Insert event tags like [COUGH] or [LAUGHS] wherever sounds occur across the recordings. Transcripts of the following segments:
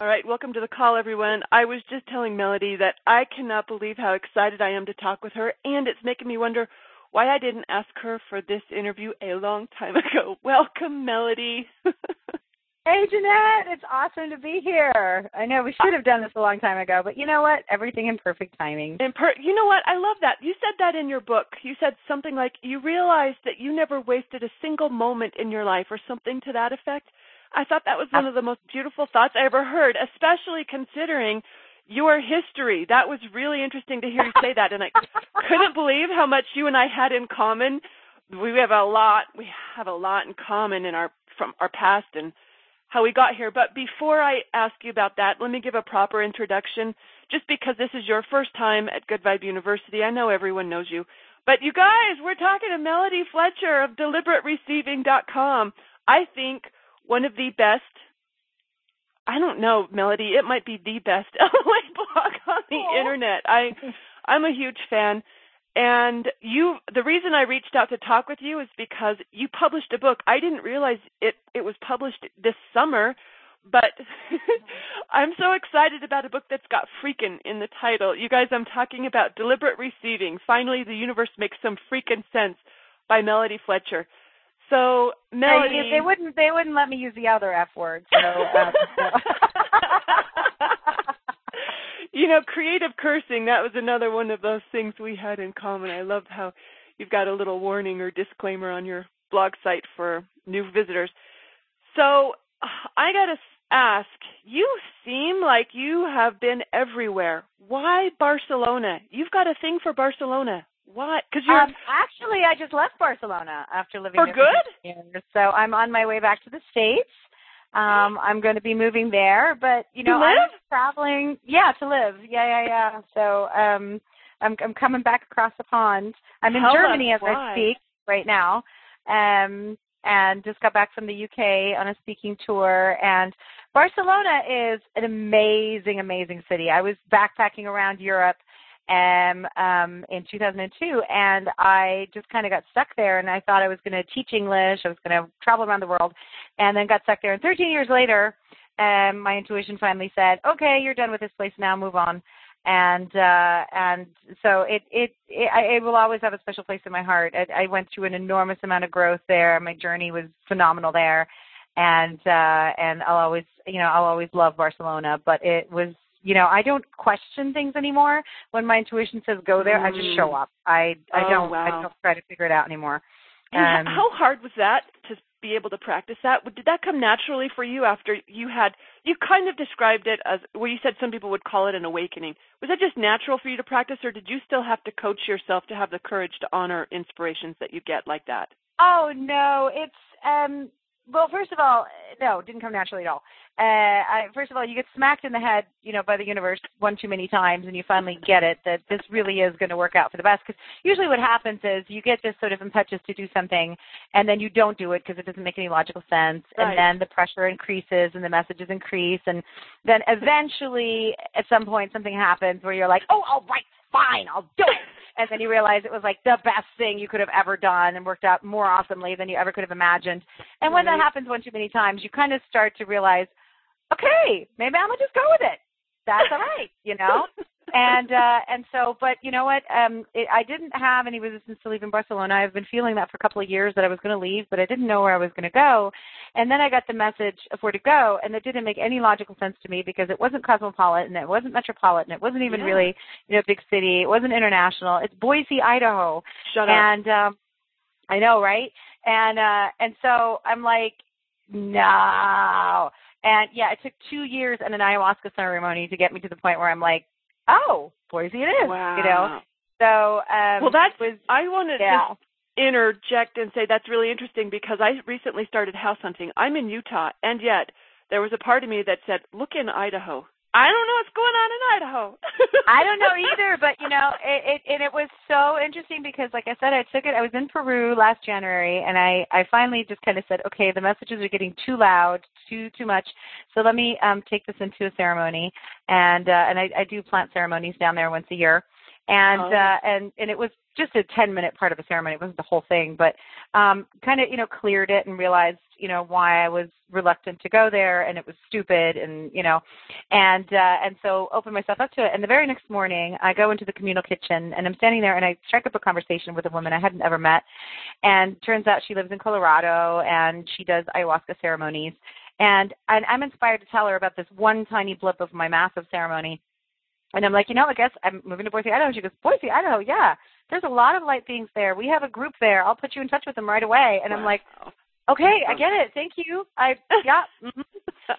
All right, welcome to the call, everyone. I was just telling Melody that I cannot believe how excited I am to talk with her, and it's making me wonder why I didn't ask her for this interview a long time [LAUGHS] ago. Welcome, Melody. [LAUGHS] Hey, Jeanette, it's awesome to be here. I know we should have done this a long time ago, but you know what? Everything in perfect timing. And per- you know what? I love that. You said that in your book. You said something like you realized that you never wasted a single moment in your life or something to that effect. I thought that was one of the most beautiful thoughts I ever heard, especially considering your history. That was really interesting to hear you say that and I couldn't believe how much you and I had in common. We have a lot we have a lot in common in our from our past and how we got here. But before I ask you about that, let me give a proper introduction. Just because this is your first time at Good Vibe University, I know everyone knows you. But you guys, we're talking to Melody Fletcher of DeliberateReceiving.com. I think one of the best, I don't know, Melody, it might be the best [LAUGHS] LOA blog on the Aww. internet. I, [LAUGHS] I'm a huge fan. And you, the reason I reached out to talk with you is because you published a book. I didn't realize it, it was published this summer, but [LAUGHS] I'm so excited about a book that's got freaking in the title. You guys, I'm talking about Deliberate Receiving. Finally, the universe makes some freaking sense by Melody Fletcher. So, Melody. They, they wouldn't. They wouldn't let me use the other F word. So, [LAUGHS] um, you know, creative cursing, that was another one of those things we had in common. I love how you've got a little warning or disclaimer on your blog site for new visitors. So, I got to ask, you seem like you have been everywhere. Why Barcelona? You've got a thing for Barcelona. Why? Because you're um, actually, I just left Barcelona after living for there good. For years. So I'm on my way back to the states. Um, I'm going to be moving there, but you know, To live? I'm traveling. Yeah, to live. Yeah, yeah, yeah. So um, I'm I'm coming back across the pond. I'm in Tell Germany as why. I speak right now. Um, and just got back from the UK on a speaking tour. And Barcelona is an amazing, amazing city. I was backpacking around Europe um, um, in 2002, and I just kind of got stuck there. And I thought I was going to teach English. I was going to travel around the world, and then got stuck there. And 13 years later, um, my intuition finally said, "Okay, you're done with this place now. Move on." And uh, and so it it it, I, it will always have a special place in my heart. I, I went through an enormous amount of growth there. My journey was phenomenal there, and uh, and I'll always you know I'll always love Barcelona. But it was you know I don't question things anymore. When my intuition says go there, I just show up. I I Oh, don't wow. I don't try to figure it out anymore. And Um, how hard was that to be able to practice that? Did that come naturally for you after you had you kind of described it as well? you said some people would call it an awakening. Was that just natural for you to practice or did you still have to coach yourself to have the courage to honor inspirations that you get like that? Oh no, it's um well first of all, no, it didn't come naturally at all. Uh I, first of all, you get smacked in the head, you know, by the universe one too many times and you finally get it that this really is going to work out for the best cuz usually what happens is you get this sort of impetus to do something and then you don't do it because it doesn't make any logical sense Right. and then the pressure increases and the messages increase and then eventually at some point something happens where you're like, "Oh, all right, fine, I'll do it." And then you realize it was like the best thing you could have ever done and worked out more awesomely than you ever could have imagined. And when that happens one too many times, you kind of start to realize, okay, maybe I'm gonna just go with it. That's all right, you know. [LAUGHS] and uh and so, but you know what? Um, it, I didn't have any resistance to leaving Barcelona. I've been feeling that for a couple of years that I was going to leave, but I didn't know where I was going to go. And then I got the message of where to go, and it didn't make any logical sense to me because it wasn't cosmopolitan, it wasn't metropolitan, it wasn't even Yeah. really you know a big city, it wasn't international. It's Boise, Idaho, Shut up. and um I know, right? And uh and so I'm like, no. And yeah, it took two years and an ayahuasca ceremony to get me to the point where I'm like, oh, Boise it is, wow. you know. So um well, that's it was I wanted to yeah. just interject and say that's really interesting because I recently started house hunting. I'm in Utah, and yet there was a part of me that said, "Look in Idaho." I don't know what's going on in Idaho. [LAUGHS] I don't know [LAUGHS] either, but you know, it, it and it was so interesting because, like I said, I took it. I was in Peru last January, and I I finally just kind of said, okay, the messages are getting too loud, too too much. So let me um take this into a ceremony, and uh, and I, I do plant ceremonies down there once a year, and Oh. uh, and and it was just a 10 minute part of a ceremony. It wasn't the whole thing, but um, kind of, you know, cleared it and realized, you know, why I was reluctant to go there and it was stupid and, you know, and, uh, and so opened myself up to it. And the very next morning I go into the communal kitchen and I'm standing there and I strike up a conversation with a woman I hadn't ever met. And turns out she lives in Colorado and she does ayahuasca ceremonies. And, and I'm inspired to tell her about this one tiny blip of my massive ceremony. And I'm like, you know, I guess I'm moving to Boise, Idaho. She goes, Boise, Idaho, yeah. There's a lot of light beings there. We have a group there. I'll put you in touch with them right away. And I'm like, okay, I get it. Thank you. I yeah. mhm.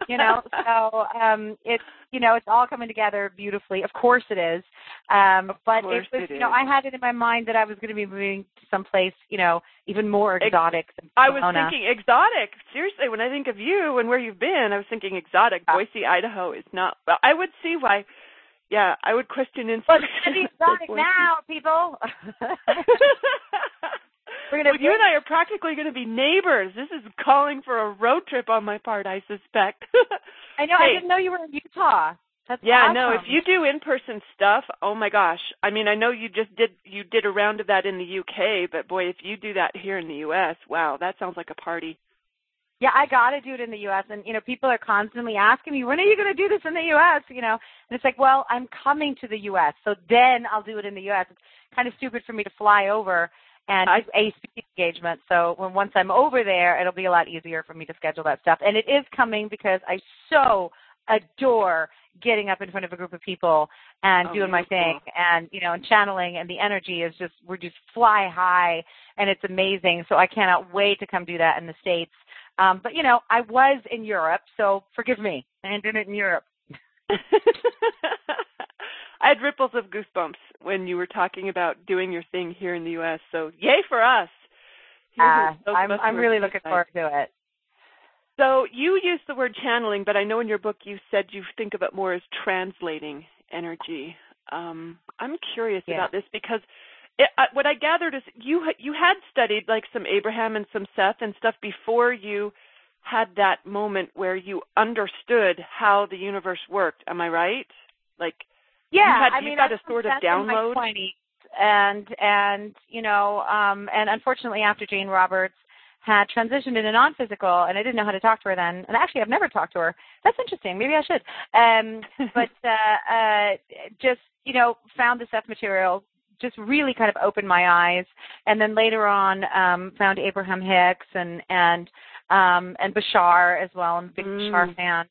You know, [LAUGHS] so um it's you know, it's all coming together beautifully. Of course it is. Um but it was it you know. I had it in my mind that I was gonna be moving to someplace, you know, even more Ex- exotic than I was thinking exotic. Seriously, when I think of you and where you've been, I was thinking exotic. Yeah. Boise, Idaho is not. Well, I would see why. Yeah, I would question Well, inspiration. it's gonna be exotic now, people. [LAUGHS] We're gonna well, you and I are practically going to be neighbors. This is calling for a road trip on my part, I suspect. I know, I didn't know you were in Utah. That's yeah, awesome. no, if you do in-person stuff, oh my gosh. I mean, I know you just did you did a round of that in the UK, but boy, if you do that here in the US, wow, that sounds like a party. Yeah, I gotta do it in the U.S. And you know, people are constantly asking me, when are you going to do this in the U.S. You know, and it's like, well, I'm coming to the U.S., so then I'll do it in the U.S. It's kind of stupid for me to fly over and I- a speaking engagement. So when once I'm over there, it'll be a lot easier for me to schedule that stuff. And it is coming because I so adore getting up in front of a group of people and Oh, doing my thing and you know and channeling and the energy is just we're just fly high and it's amazing so i cannot wait to come do that in the states um but you know i was in europe so forgive me i did it in europe [LAUGHS] I had ripples of goosebumps when you were talking about doing your thing here in the US. So, yay for us. Uh, i'm i'm really looking forward to it So you use the word channeling, but I know in your book you said you think of it more as translating energy. Um, I'm curious Yeah. about this because what I gathered is you you had studied like some Abraham and some Seth and stuff before you had that moment where you understood how the universe worked. Am I right? Like yeah had- i you mean got I a sort of spent in my download? 20s and and you know um and unfortunately after jane roberts had transitioned into non-physical and i didn't know how to talk to her then and actually i've never talked to her that's interesting maybe i should um [LAUGHS] but uh uh just you know found the Seth material just really kind of opened my eyes. And then later on um found abraham hicks and and um and bashar as well. I'm a big Mm. bashar fan.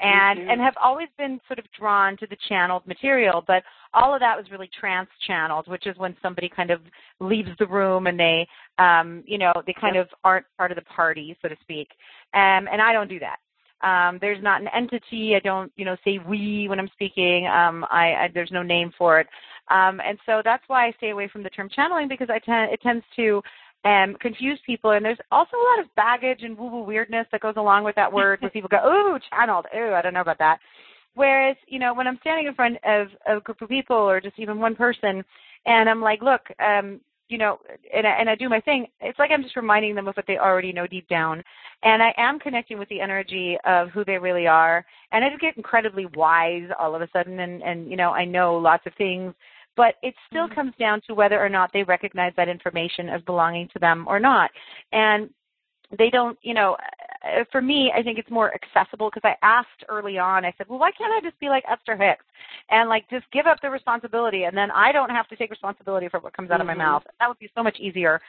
And and have always been sort of drawn to the channeled material but all of that was really trance channeled which is when somebody kind of leaves the room and they um you know they kind of aren't part of the party so to speak. Um and i don't do that um there's not an entity i don't you know say we when i'm speaking um i, I there's no name for it um and so that's why i stay away from the term channeling because i tend it tends to um, confuse people. And there's also a lot of baggage and woo-woo weirdness that goes along with that word where [LAUGHS] people go, ooh, channeled. Ooh, I don't know about that. Whereas, you know, when I'm standing in front of a group of people or just even one person and I'm like, look, um, you know, and I, and I do my thing, it's like I'm just reminding them of what they already know deep down. And I am connecting with the energy of who they really are. And I just get incredibly wise all of a sudden and, and you know, I know lots of things but it still mm-hmm. comes down to whether or not they recognize that information as belonging to them or not. And they don't, you know, uh, for me, I think it's more accessible because I asked early on, I said, well, why can't I just be like Esther Hicks and like just give up the responsibility and then I don't have to take responsibility for what comes out of my Mhm. mouth. That would be so much easier.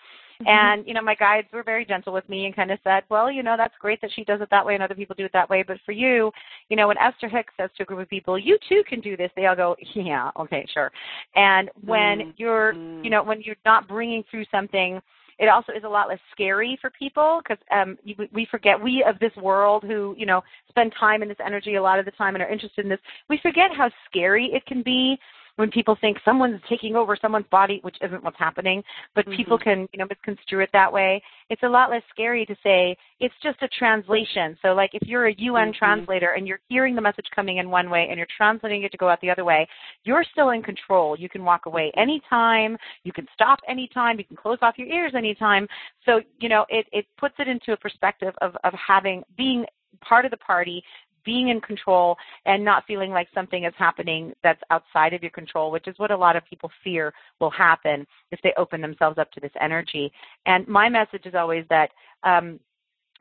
And, you know, my guides were very gentle with me and kind of said, well, you know, that's great that she does it that way and other people do it that way. But for you, you know, when Esther Hicks says to a group of people, you too can do this, they all go, yeah, okay, sure. And when Mm, you're, you know, when you're not bringing through something, it also is a lot less scary for people because um, we forget, we of this world who, you know, spend time in this energy a lot of the time and are interested in this, we forget how scary it can be when people think someone's taking over someone's body, which isn't what's happening, but Mhm. people can, you know, misconstrue it that way. It's a lot less scary to say it's just a translation. So like if you're a UN Mhm. translator and you're hearing the message coming in one way and you're translating it to go out the other way, you're still in control. You can walk away anytime, you can stop anytime, you can close off your ears anytime. So, you know, it, it puts it into a perspective of, of having being part of the party, being in control and not feeling like something is happening that's outside of your control, which is what a lot of people fear will happen if they open themselves up to this energy. And my message is always that um,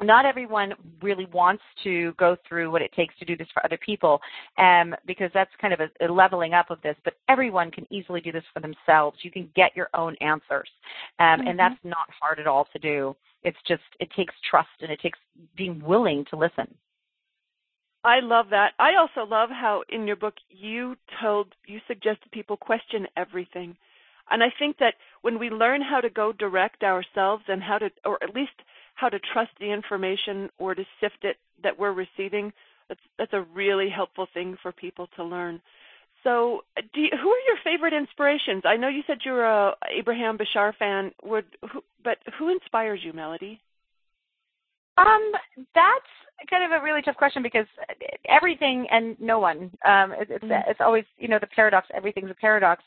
not everyone really wants to go through what it takes to do this for other people um, because that's kind of a, a, leveling up of this but everyone can easily do this for themselves you can get your own answers um, mm-hmm. and that's not hard at all to do it's just it takes trust and it takes being willing to listen I love that. I also love how in your book you told you suggested people question everything. And I think that when we learn how to go direct ourselves and how to or at least how to trust the information or to sift it that we're receiving, that's that's a really helpful thing for people to learn. So, you, who are your favorite inspirations? I know you said you're a Abraham Bashar fan. Would, who, but who inspires you, Melody? Um, that's kind of a really tough question because everything and no one. Um, it, it's mm-hmm. it's always you know the paradox. Everything's a paradox,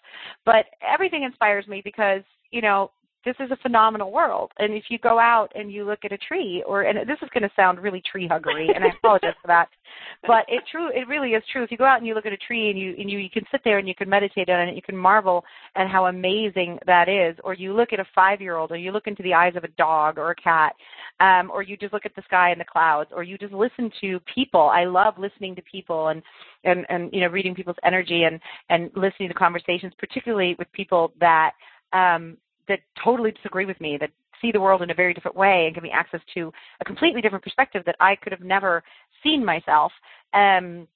but everything inspires me because you know this is a phenomenal world. And if you go out and you look at a tree, or and this is going to sound really tree huggery, and I apologize for that, [LAUGHS] but it true it really is true. If you go out and you look at a tree and you and you, you can sit there and you can meditate on it, you can marvel at how amazing that is. Or you look at a five year old, or you look into the eyes of a dog or a cat, um, or you just look at the sky and the clouds, or you just listen to people. I love listening to people and and and you know reading people's energy and and listening to conversations, particularly with people that um, that totally disagree with me, that see the world in a very different way and give me access to a completely different perspective that I could have never seen myself. Um,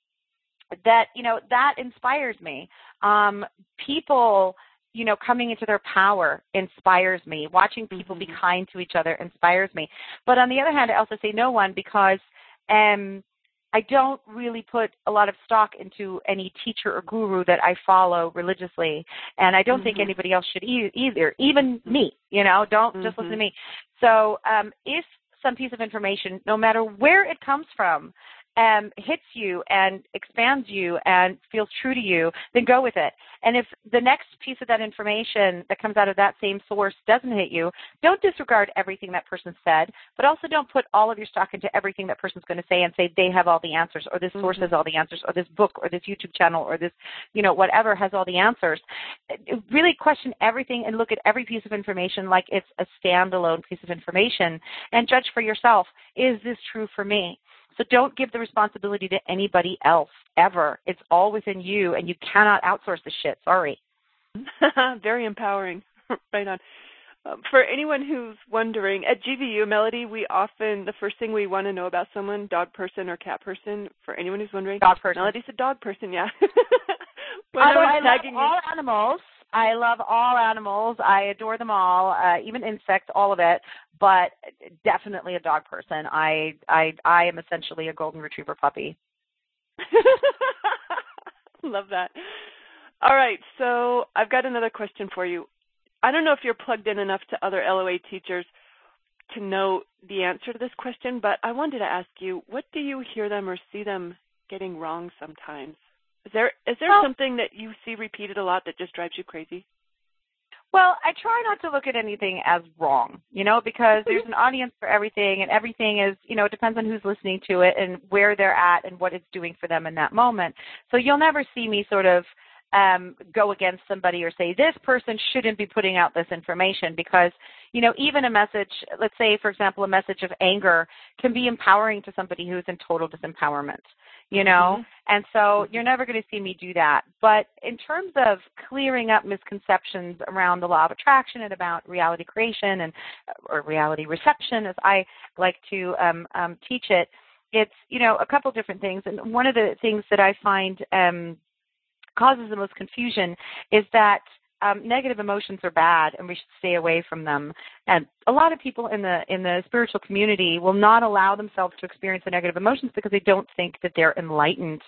that you know that inspires me. Um, people you know, coming into their power inspires me. Watching people mm-hmm. be kind to each other inspires me. But on the other hand, I also say no one because um, I don't really put a lot of stock into any teacher or guru that I follow religiously, and I don't mm-hmm. think anybody else should e- either. Even me, you know, don't mm-hmm. just listen to me. So um, if some piece of information, no matter where it comes from, um, hits you and expands you and feels true to you, then go with it. And if the next piece of that information that comes out of that same source doesn't hit you, don't disregard everything that person said, but also don't put all of your stock into everything that person's going to say and say they have all the answers or this source mm-hmm. has all the answers or this book or this YouTube channel or this, you know, whatever has all the answers. Really question everything and look at every piece of information like it's a standalone piece of information and judge for yourself, is this true for me? So don't give the responsibility to anybody else ever. It's all within you, and you cannot outsource the shit. Sorry. [LAUGHS] Very empowering. [LAUGHS] right on. Um, for anyone who's wondering, at GVU Melody, we often the first thing we want to know about someone, dog person or cat person. For anyone who's wondering, dog person. Melody's a dog person. Yeah. Although I love all animals, I love all animals. I adore them all, uh, even insects, all of it. But definitely a dog person. I I I am essentially a golden retriever puppy. [LAUGHS] love that. All right, so I've got another question for you. I don't know if you're plugged in enough to other LOA teachers to know the answer to this question, but I wanted to ask you, what do you hear them or see them getting wrong sometimes? Is there is there well, something that you see repeated a lot that just drives you crazy? Well, I try not to look at anything as wrong, you know, because there's an audience for everything and everything is, you know, it depends on who's listening to it and where they're at and what it's doing for them in that moment. So you'll never see me sort of um, go against somebody or say this person shouldn't be putting out this information because you know even a message let's say for example a message of anger can be empowering to somebody who's in total disempowerment you know? Mm-hmm. and so you're never going to see me do that. But in terms of clearing up misconceptions around the law of attraction and about reality creation and or reality reception as i like to um, um, teach it it's you know a couple different things. And one of the things that i find um, causes the most confusion is that um, negative emotions are bad and we should stay away from them. And a lot of people in the in the spiritual community will not allow themselves to experience the negative emotions because they don't think that they're enlightened.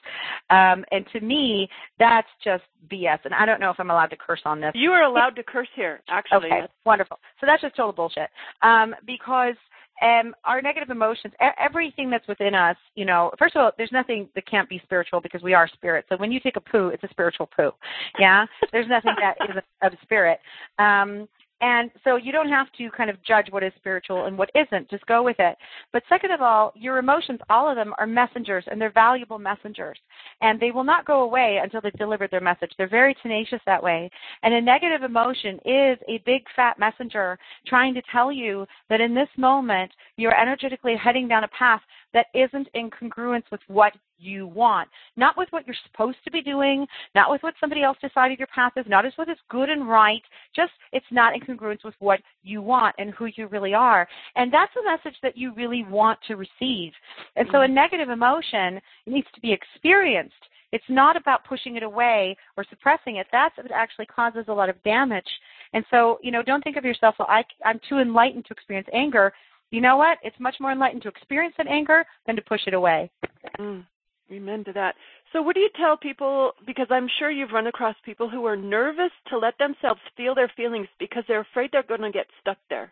Um, and to me, that's just BS. And I don't know if I'm allowed to curse on this. You are allowed to curse here, actually. Okay, wonderful. So that's just total bullshit. Um, because um, our negative emotions, everything that's within us, you know, first of all, there's nothing that can't be spiritual because we are spirit. So when you take a poo, it's a spiritual poo. Yeah? There's nothing that isn't of spirit. Um, and so you don't have to kind of judge what is spiritual and what isn't. Just go with it. But second of all, your emotions, all of them are messengers and they're valuable messengers. And they will not go away until they've delivered their message. They're very tenacious that way. And a negative emotion is a big fat messenger trying to tell you that in this moment you're energetically heading down a path that isn't in congruence with what you want. Not with what you're supposed to be doing, not with what somebody else decided your path is, not as what is good and right. Just it's not in congruence with what you want and who you really are. And that's a message that you really want to receive. And so a mm-hmm. negative emotion needs to be experienced. It's not about pushing it away or suppressing it. That's what actually causes a lot of damage. And so, you know, don't think of yourself, well, I, I'm too enlightened to experience anger. You know what? It's much more enlightened to experience that anger than to push it away. Mm. Amen to that. So, what do you tell people? Because I'm sure you've run across people who are nervous to let themselves feel their feelings because they're afraid they're going to get stuck there.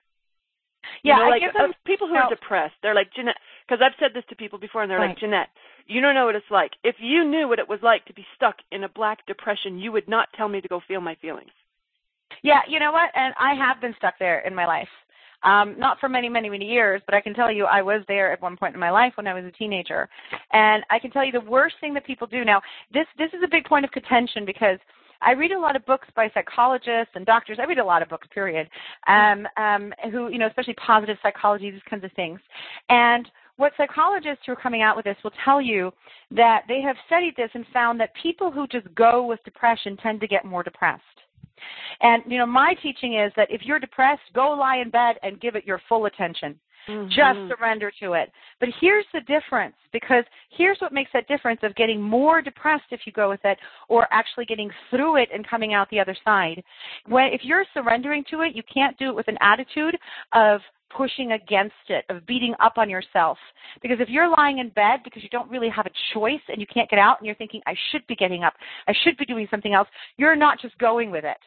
Yeah, you know, I like them, uh, people who are depressed. They're like Jeanette, because I've said this to people before, and they're Right. like Jeanette, you don't know what it's like. If you knew what it was like to be stuck in a black depression, you would not tell me to go feel my feelings. Yeah, you know what? And I have been stuck there in my life. Um, not for many, many, many years, but I can tell you I was there at one point in my life when I was a teenager. And I can tell you the worst thing that people do now, this this is a big point of contention because I read a lot of books by psychologists and doctors. I read a lot of books, period. Um, um, who, you know, especially positive psychology, these kinds of things. And what psychologists who are coming out with this will tell you that they have studied this and found that people who just go with depression tend to get more depressed. And you know, my teaching is that if you're depressed, go lie in bed and give it your full attention. Just mm-hmm. surrender to it. But here's the difference because here's what makes that difference of getting more depressed if you go with it or actually getting through it and coming out the other side. When if you're surrendering to it, you can't do it with an attitude of pushing against it, of beating up on yourself. Because if you're lying in bed because you don't really have a choice and you can't get out and you're thinking, I should be getting up, I should be doing something else, you're not just going with it.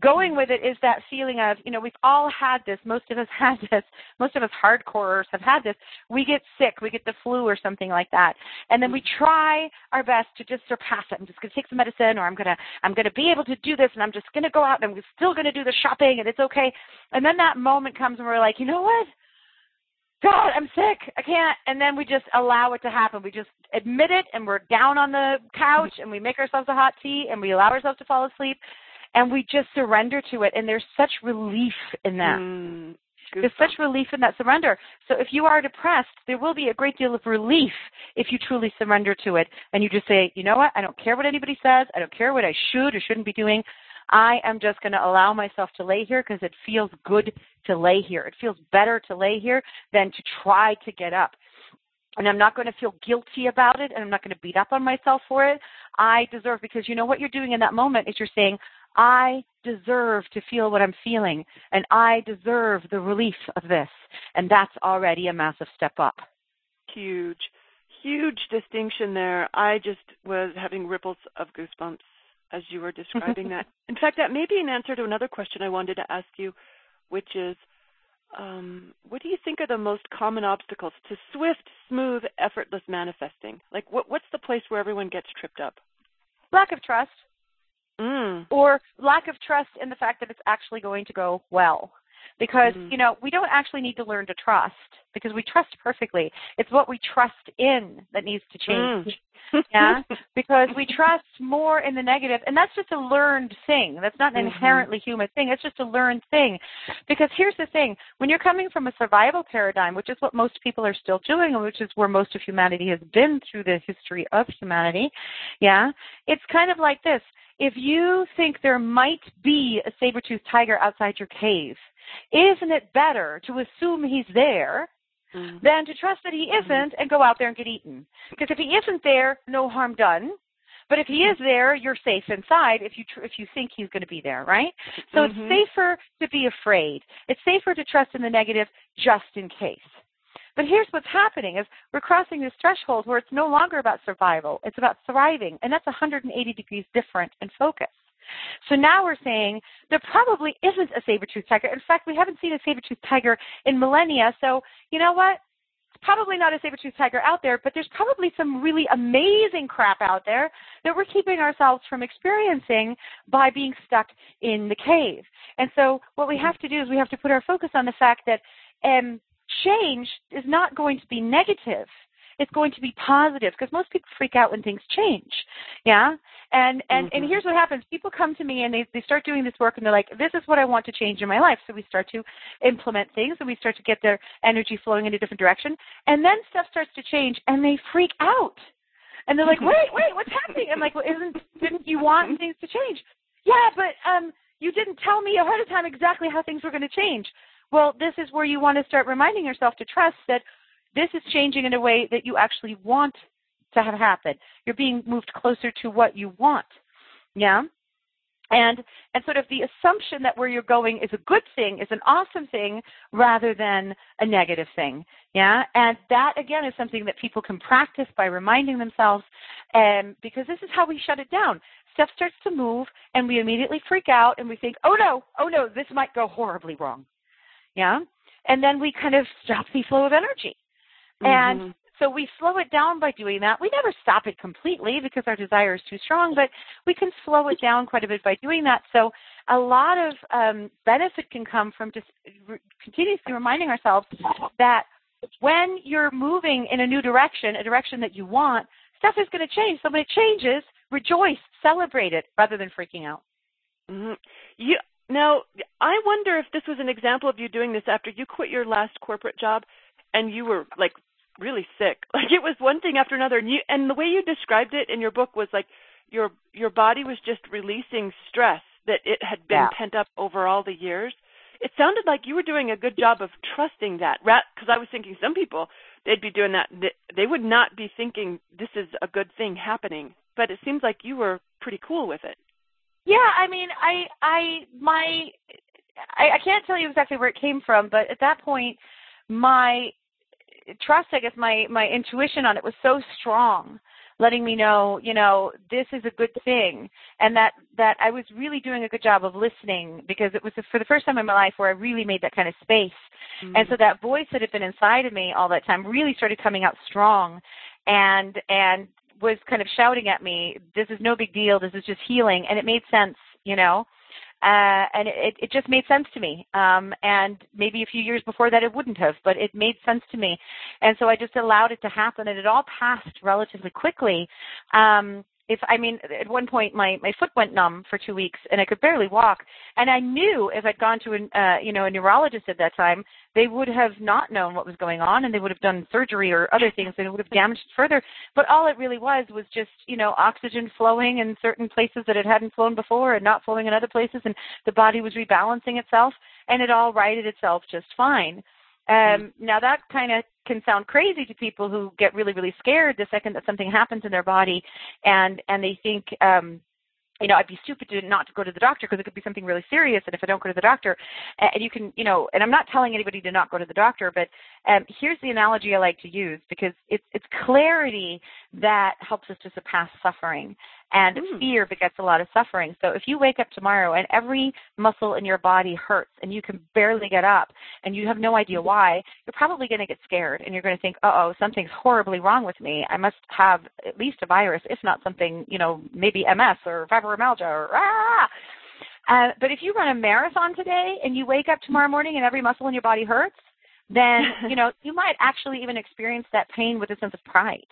Going with it is that feeling of, you know, we've all had this, most of us [LAUGHS] had this, most of us hardcorers have had this. We get sick, we get the flu or something like that. And then we mm-hmm. try our best to just surpass it. I'm just gonna take some medicine or I'm gonna I'm gonna be able to do this and I'm just gonna go out and I'm still gonna do the shopping and it's okay. And then that moment comes and we're like, you know what? God, I'm sick. I can't. And then we just allow it to happen. We just admit it and we're down on the couch mm-hmm. and we make ourselves a hot tea and we allow ourselves to fall asleep and we just surrender to it. And there's such relief in that. Mm, There's such relief in that surrender. So if you are depressed, there will be a great deal of relief if you truly surrender to it and you just say, you know what, I don't care what anybody says. I don't care what I should or shouldn't be doing. I am just going to allow myself to lay here because it feels good to lay here. It feels better to lay here than to try to get up. And I'm not going to feel guilty about it and I'm not going to beat up on myself for it. I deserve because you know what you're doing in that moment is you're saying, I deserve to feel what I'm feeling and I deserve the relief of this. And that's already a massive step up. huge, huge distinction there. I just was having ripples of goosebumps as you were describing that. [LAUGHS] In fact, that may be an answer to another question I wanted to ask you, which is um, what do you think are the most common obstacles to swift, smooth, effortless manifesting? Like, what, what's the place where everyone gets tripped up? Lack of trust Mm. or lack of trust in the fact that it's actually going to go well. Because, Mhm. you know, we don't actually need to learn to trust because we trust perfectly. It's what we trust in that needs to change. [LAUGHS] Yeah? [LAUGHS] because we trust more in the negative and that's just a learned thing. That's not an Mhm. inherently human thing. It's just a learned thing. Because here's the thing, when you're coming from a survival paradigm, which is what most people are still doing and which is where most of humanity has been through the history of humanity, yeah? It's kind of like this. If you think there might be a saber-toothed tiger outside your cave, isn't it better to assume he's there Mm. than to trust that he isn't and go out there and get eaten. Because if he isn't there, no harm done. But if he is there, you're safe inside if you tr- if you think he's going to be there, right? So Mhm. it's safer to be afraid. It's safer to trust in the negative just in case. But here's what's happening is we're crossing this threshold where it's no longer about survival. It's about thriving. And that's 180 degrees different in focus. So now we're saying there probably isn't a saber-toothed tiger. In fact, we haven't seen a saber-toothed tiger in millennia. So you know what? It's probably not a saber-toothed tiger out there, but there's probably some really amazing crap out there that we're keeping ourselves from experiencing by being stuck in the cave. And so what we have to do is we have to put our focus on the fact that um, change is not going to be negative. It's going to be positive because most people freak out when things change. Yeah? And and and Mhm. here's what happens. People come to me and they they start doing this work and they're like, "This is what I want to change in my life." So we start to implement things and we start to get their energy flowing in a different direction. And then stuff starts to change and they freak out. And they're like, "Wait, wait, what's happening?" I'm like, "Well, isn't didn't you want things to change?" Yeah, but um you didn't tell me ahead of time exactly how things were going to change. Well, this is where you want to start reminding yourself to trust that this is changing in a way that you actually want to have happen. You're being moved closer to what you want. Yeah? And and sort of the assumption that where you're going is a good thing, is an awesome thing, rather than a negative thing. Yeah? And that again is something that people can practice by reminding themselves and because this is how we shut it down. Stuff starts to move and we immediately freak out and we think, oh no, oh no, this might go horribly wrong. Yeah? And then we kind of stop the flow of energy. And Mhm. so we slow it down by doing that. We never stop it completely because our desire is too strong, but we can slow it down quite a bit by doing that. So a lot of um, benefit can come from just re- continuously reminding ourselves that when you're moving in a new direction, a direction that you want, stuff is going to change. So when it changes, rejoice, celebrate it, rather than freaking out. Mhm. You now, I wonder if this was an example of you doing this after you quit your last corporate job, and you were like really sick. [LAUGHS] Like it was one thing after another, and you and the way you described it in your book was like your your body was just releasing stress that it had been Yeah. pent up over all the years. It sounded like you were doing a good job of trusting that. Because I was thinking some people they'd be doing that. They- They would not be thinking this is a good thing happening. But it seems like you were pretty cool with it. Yeah, I mean, I, I, my, I, I can't tell you exactly where it came from, but at that point, my trust, I guess, my my intuition on it was so strong, letting me know, you know, this is a good thing, and that that I was really doing a good job of listening because it was for the first time in my life where I really made that kind of space, and so mm-hmm. that voice that had been inside of me all that time really started coming out strong, and and was kind of shouting at me, "This is no big deal. This is just healing," and it made sense, you know. Uh, and it, it just made sense to me. Um, and maybe a few years before that it wouldn't have, but it made sense to me. And so I just allowed it to happen, and it all passed relatively quickly. Um, if I mean, at one point my my foot went numb for two weeks, and I could barely walk. And I knew if I'd gone to an uh, you know a neurologist at that time, they would have not known what was going on, and they would have done surgery or other things, and it would have damaged further. But all it really was was just you know oxygen flowing in certain places that it hadn't flown before, and not flowing in other places, and the body was rebalancing itself, and it all righted itself just fine. Um, now that kind of can sound crazy to people who get really, really scared the second that something happens in their body, and and they think, um, you know, I'd be stupid to not to go to the doctor because it could be something really serious, and if I don't go to the doctor, and you can, you know, and I'm not telling anybody to not go to the doctor, but um, here's the analogy I like to use because it's it's clarity that helps us to surpass suffering, and Mm. fear begets a lot of suffering. So if you wake up tomorrow and every muscle in your body hurts and you can barely get up and you have no idea why, you're probably going to get scared and you're going to think, "Uh oh, something's horribly wrong with me. I must have at least a virus, if not something, you know, maybe MS or fibromyalgia or ah." Uh, but if you run a marathon today and you wake up tomorrow morning and every muscle in your body hurts, then [LAUGHS] you know you might actually even experience that pain with a sense of pride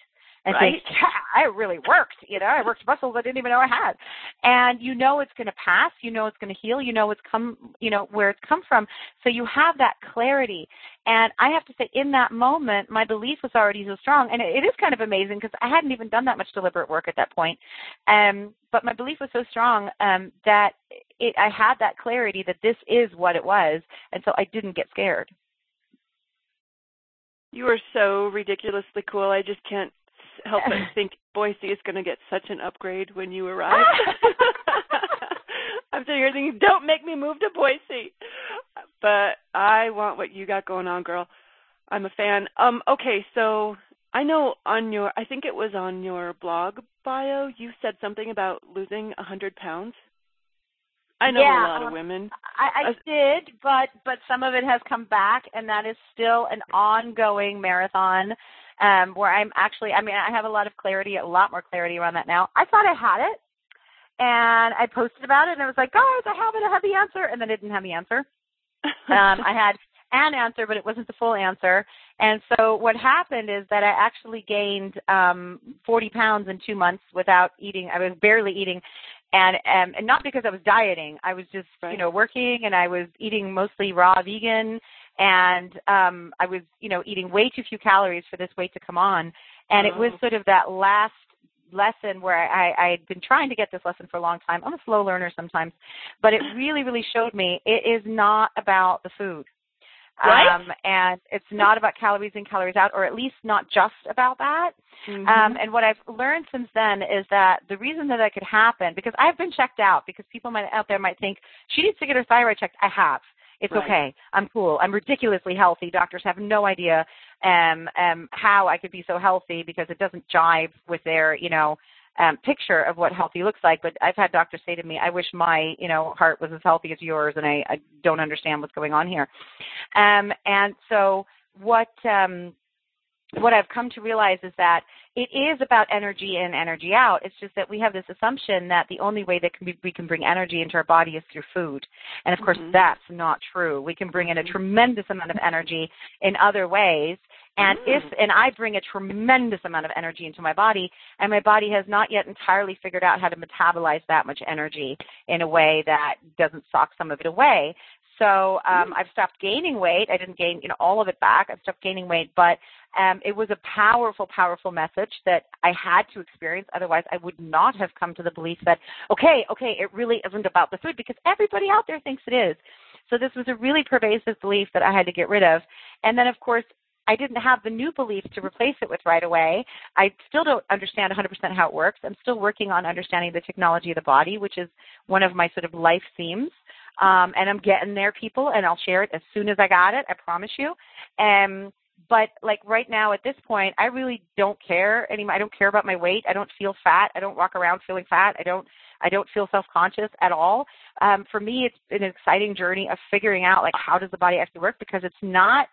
and Right. think, yeah, I really worked. You know, I worked muscles I didn't even know I had. And you know it's going to pass. You know it's going to heal. You know it's come. You know where it's come from. So you have that clarity. And I have to say, in that moment, my belief was already so strong. And it, it is kind of amazing because I hadn't even done that much deliberate work at that point. Um, but my belief was so strong um, that it, I had that clarity that this is what it was, and so I didn't get scared. You are so ridiculously cool. I just can't help but [LAUGHS] think Boise is going to get such an upgrade when you arrive. [LAUGHS] I'm sitting here thinking, don't make me move to Boise. But I want what you got going on, girl. I'm a fan. Um, okay, so I know on your, I think it was on your blog bio, you said something about losing a hundred pounds. I know yeah, a lot of um, women. I, I Uh, did, but but some of it has come back, and that is still an ongoing marathon. Um, where I'm actually, I mean, I have a lot of clarity, a lot more clarity around that now. I thought I had it, and I posted about it, and I was like, guys, I have it, I have the answer, and then I didn't have the answer. Um, I had an answer, but it wasn't the full answer. And so what happened is that I actually gained um 40 pounds in two months without eating. I was barely eating, and um, and not because I was dieting. I was just Right. you know working, and I was eating mostly raw vegan, and um I was you know eating way too few calories for this weight to come on. And it was Oh. sort of that last lesson where I, I had been trying to get this lesson for a long time. I'm a slow learner sometimes, but it really, really showed me it is not about the food. Right. Um, and it's not about calories in, calories out, or at least not just about that. Mhm. Um, and what I've learned since then is that the reason that that could happen, because I've been checked out, because people might, out there might think she needs to get her thyroid checked. I have. It's Right. okay. I'm cool. I'm ridiculously healthy. Doctors have no idea um, um, how I could be so healthy because it doesn't jive with their, you know, um, picture of what healthy looks like. But I've had doctors say to me, "I wish my, you know, heart was as healthy as yours, and I, I don't understand what's going on here." Um, and so what um, what I've come to realize is that it is about energy in, energy out. It's just that we have this assumption that the only way that can be, we can bring energy into our body is through food. And of course, Mhm. that's not true. We can bring in a tremendous amount of energy in other ways. And if, and I bring a tremendous amount of energy into my body, and my body has not yet entirely figured out how to metabolize that much energy in a way that doesn't sock some of it away. So um, I've stopped gaining weight. I didn't gain, you know, all of it back. I've stopped gaining weight, but um, it was a powerful, powerful message that I had to experience. Otherwise, I would not have come to the belief that, okay, okay, it really isn't about the food because everybody out there thinks it is. So this was a really pervasive belief that I had to get rid of. And then, of course, I didn't have the new belief to replace it with right away. I still don't understand 100% how it works. I'm still working on understanding the technology of the body, which is one of my sort of life themes. Um, and I'm getting there, people, and I'll share it as soon as I got it. I promise you. Um, but like right now at this point, I really don't care anymore. I don't care about my weight. I don't feel fat. I don't walk around feeling fat. I don't. I don't feel self-conscious at all. Um, for me, it's an exciting journey of figuring out like how does the body actually work because it's not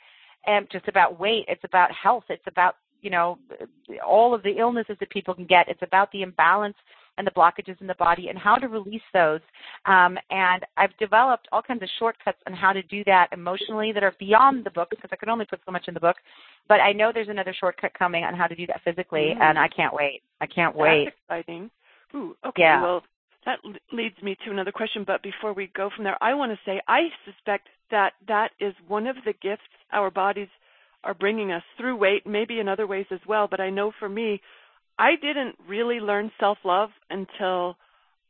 um, just about weight. It's about health. It's about you know all of the illnesses that people can get. It's about the imbalance and the blockages in the body and how to release those. Um, and I've developed all kinds of shortcuts on how to do that emotionally that are beyond the book because I could only put so much in the book. But I know there's another shortcut coming on how to do that physically, Mm. and I can't wait. I can't wait. That's exciting. Ooh, okay. Yeah. Well, that leads me to another question. But before we go from there, I want to say I suspect that that is one of the gifts our bodies are bringing us through weight, maybe in other ways as well. But I know for me, I didn't really learn self love until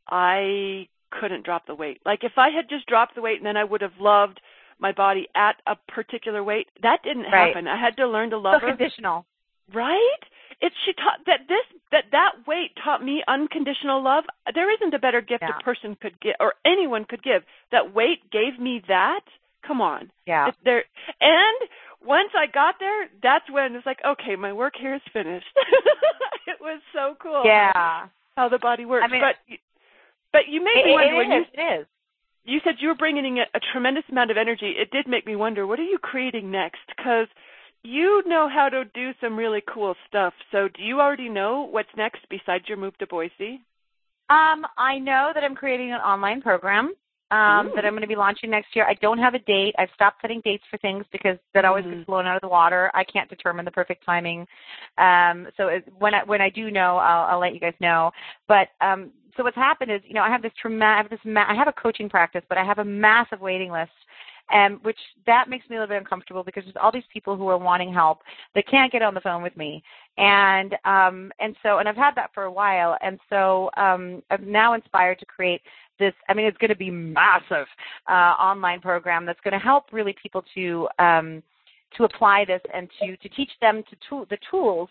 I couldn't drop the weight. Like if I had just dropped the weight and then I would have loved my body at a particular weight, that didn't Right. happen. I had to learn to love So her. conditional. Right? It's she taught that this that that weight taught me unconditional love. There isn't a better gift Yeah. a person could give or anyone could give. That weight gave me that. Come on. Yeah. It's there and once I got there, that's when it's like, okay, my work here is finished. [LAUGHS] it was so cool. Yeah. How the body works. I mean- but but you made It, me wonder it when you. It is. you said you were bringing in a, a tremendous amount of energy. It did make me wonder, what are you creating next? Because you know how to do some really cool stuff. So, do you already know what's next besides your move to Boise? Um, I know that I'm creating an online program um, that I'm going to be launching next year. I don't have a date. I've stopped setting dates for things because that always Mhm. gets blown out of the water. I can't determine the perfect timing. Um, so it, when I when I do know, I'll, I'll let you guys know. But um, so what's happened is, you know, I have this tremendous, I have this, ma- I have a coaching practice, but I have a massive waiting list. Um, which that makes me a little bit uncomfortable because there's all these people who are wanting help that can't get on the phone with me, and um, and so and I've had that for a while, and so um, I'm now inspired to create this. I mean, it's going to be massive uh, online program that's going to help really people to um, to apply this and to to teach them to tool, the tools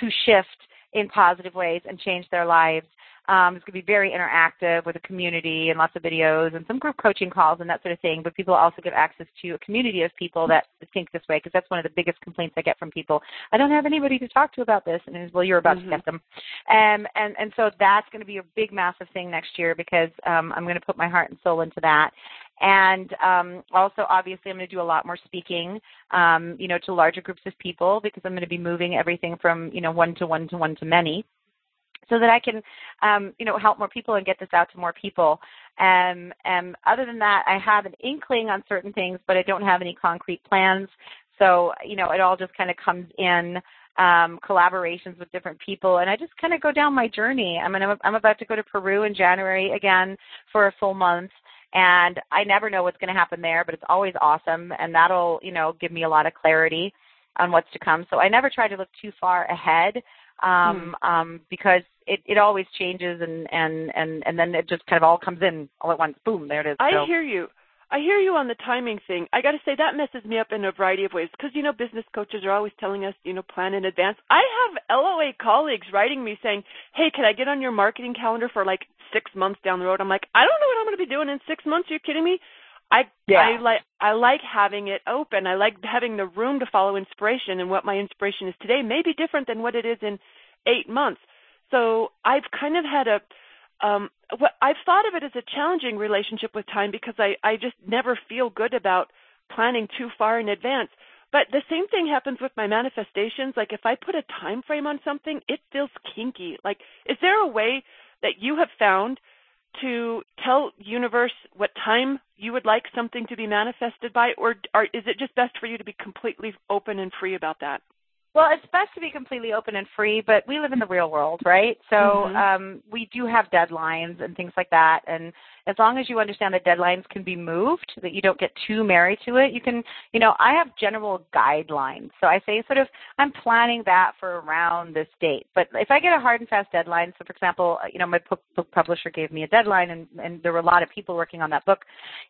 to shift in positive ways and change their lives. Um, it's going to be very interactive with a community and lots of videos and some group coaching calls and that sort of thing. But people also get access to a community of people that think this way because that's one of the biggest complaints I get from people. I don't have anybody to talk to about this, and it's, well, you're about mm-hmm. to get them. Um, and and so that's going to be a big, massive thing next year because um, I'm going to put my heart and soul into that. And um, also, obviously, I'm going to do a lot more speaking, um, you know, to larger groups of people because I'm going to be moving everything from, you know, one to one to one to many so that I can, um, you know, help more people and get this out to more people. Um, and other than that, I have an inkling on certain things, but I don't have any concrete plans. So, you know, it all just kind of comes in um, collaborations with different people, and I just kind of go down my journey. I mean, I'm, I'm about to go to Peru in January again for a full month, and I never know what's going to happen there, but it's always awesome, and that'll, you know, give me a lot of clarity on what's to come. So I never try to look too far ahead um, hmm. um, because it, it always changes and, and, and, and then it just kind of all comes in all at once. Boom, there it is. I so. hear you. I hear you on the timing thing. I got to say that messes me up in a variety of ways because you know business coaches are always telling us you know plan in advance. I have LOA colleagues writing me saying, "Hey, can I get on your marketing calendar for like six months down the road?" I'm like, I don't know what I'm going to be doing in six months. Are you kidding me? I yeah. I like I like having it open. I like having the room to follow inspiration, and what my inspiration is today may be different than what it is in eight months. So I've kind of had a um what I've thought of it as a challenging relationship with time because I I just never feel good about planning too far in advance. But the same thing happens with my manifestations. Like if I put a time frame on something, it feels kinky. Like is there a way that you have found to tell universe what time you would like something to be manifested by or, or is it just best for you to be completely open and free about that? Well, it's best to be completely open and free, but we live in the real world, right? So mm-hmm. um, we do have deadlines and things like that. And as long as you understand that deadlines can be moved, that you don't get too married to it, you can, you know, I have general guidelines. So I say sort of, I'm planning that for around this date. But if I get a hard and fast deadline, so for example, you know, my book, book publisher gave me a deadline and, and there were a lot of people working on that book,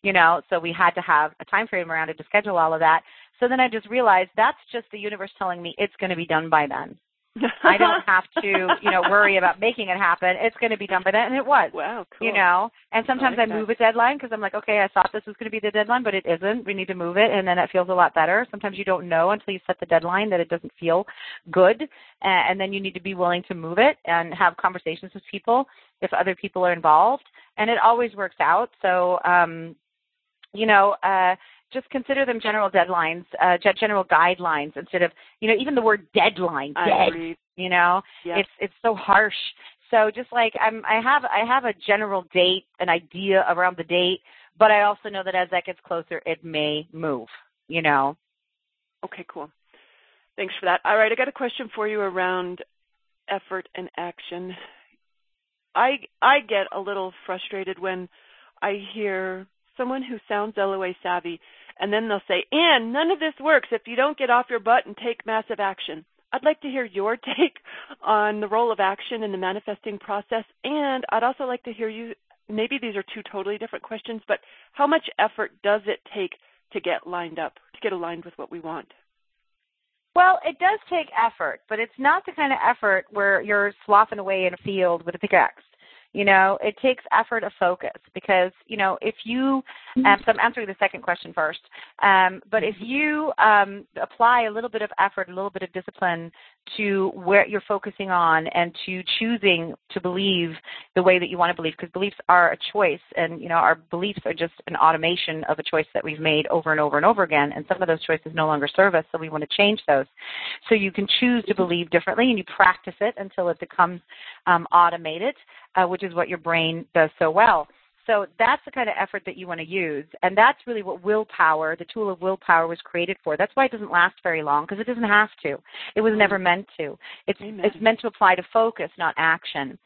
you know, so we had to have a time frame around it to schedule all of that. So then I just realized that's just the universe telling me it's going to be done by then. [LAUGHS] I don't have to, you know, worry about making it happen. It's going to be done by then, and it was. Wow, cool. You know, and sometimes I, like I move a deadline because I'm like, okay, I thought this was going to be the deadline, but it isn't. We need to move it, and then it feels a lot better. Sometimes you don't know until you set the deadline that it doesn't feel good, and then you need to be willing to move it and have conversations with people if other people are involved, and it always works out. So, um, you know, uh, just consider them general deadlines, uh, general guidelines instead of, you know, even the word deadline, dead, you know, it's, it's so harsh. So just like I'm, I have, I have a general date, an idea around the date, but I also know that as that gets closer, it may move, you know. Okay, cool. Thanks for that. All right, I got a question for you around effort and action. I I get a little frustrated when I hear someone who sounds LOA savvy and then they'll say, and none of this works if you don't get off your butt and take massive action. I'd like to hear your [LAUGHS] take on the role of action in the manifesting process. And I'd also like to hear you, maybe these are two totally different questions, but how much effort does it take to get lined up, to get aligned with what we want? Well, it does take effort, but it's not the kind of effort where you're sloughing away in a field with a pickaxe. You know, it takes effort of focus because, you know, if you, mm-hmm. um, so I'm answering the second question first, um, but if you um, apply a little bit of effort, a little bit of discipline to where you're focusing on and to choosing to believe the way that you want to believe, because beliefs are a choice and, you know, our beliefs are just an automation of a choice that we've made over and over and over again, and some of those choices no longer serve us, so we want to change those. So you can choose to believe differently and you practice it until it becomes um, automated, uh, which is what your brain does so well. So that's the kind of effort that you want to use. And that's really what willpower, the tool of willpower, was created for. That's why it doesn't last very long, because it doesn't have to. It was never meant to. It's, it's meant to apply to focus, not action.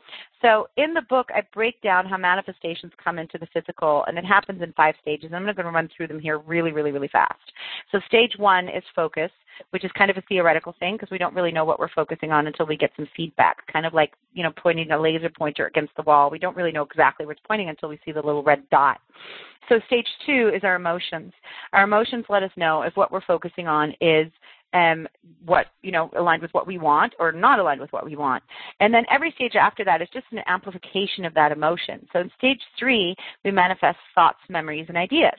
So in the book, I break down how manifestations come into the physical, and it happens in five stages. I'm going to run through them here really, really, really fast. So stage one is focus which is kind of a theoretical thing because we don't really know what we're focusing on until we get some feedback, kind of like, you know, pointing a laser pointer against the wall. We don't really know exactly where it's pointing until we see the little red dot. So stage two is our emotions. Our emotions let us know if what we're focusing on is um, what you know aligned with what we want or not aligned with what we want. And then every stage after that is just an amplification of that emotion. So in stage three, we manifest thoughts, memories, and ideas.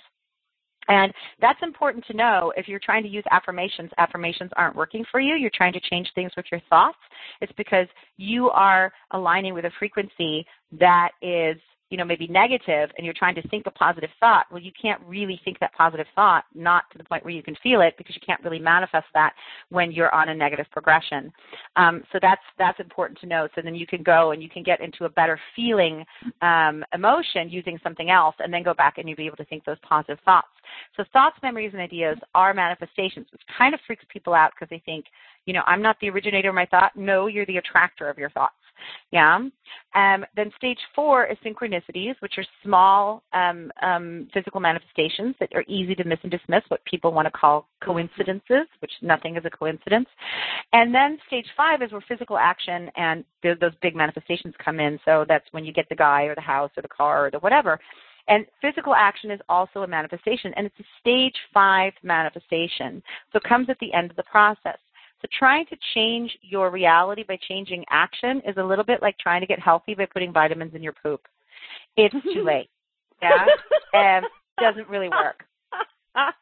And that's important to know if you're trying to use affirmations, affirmations aren't working for you, you're trying to change things with your thoughts, it's because you are aligning with a frequency that is you know, maybe negative and you're trying to think a positive thought, well, you can't really think that positive thought, not to the point where you can feel it because you can't really manifest that when you're on a negative progression. Um, so that's, that's important to know. So then you can go and you can get into a better feeling um, emotion using something else and then go back and you'll be able to think those positive thoughts. So thoughts, memories, and ideas are manifestations, which kind of freaks people out because they think, you know, I'm not the originator of my thought. No, you're the attractor of your thoughts. Yeah. Um, then stage four is synchronicities, which are small um, um, physical manifestations that are easy to miss and dismiss, what people want to call coincidences, which nothing is a coincidence. And then stage five is where physical action and th- those big manifestations come in. So that's when you get the guy or the house or the car or the whatever. And physical action is also a manifestation, and it's a stage five manifestation. So it comes at the end of the process. So trying to change your reality by changing action is a little bit like trying to get healthy by putting vitamins in your poop. It's too [LAUGHS] late. Yeah. and um, doesn't really work. [LAUGHS]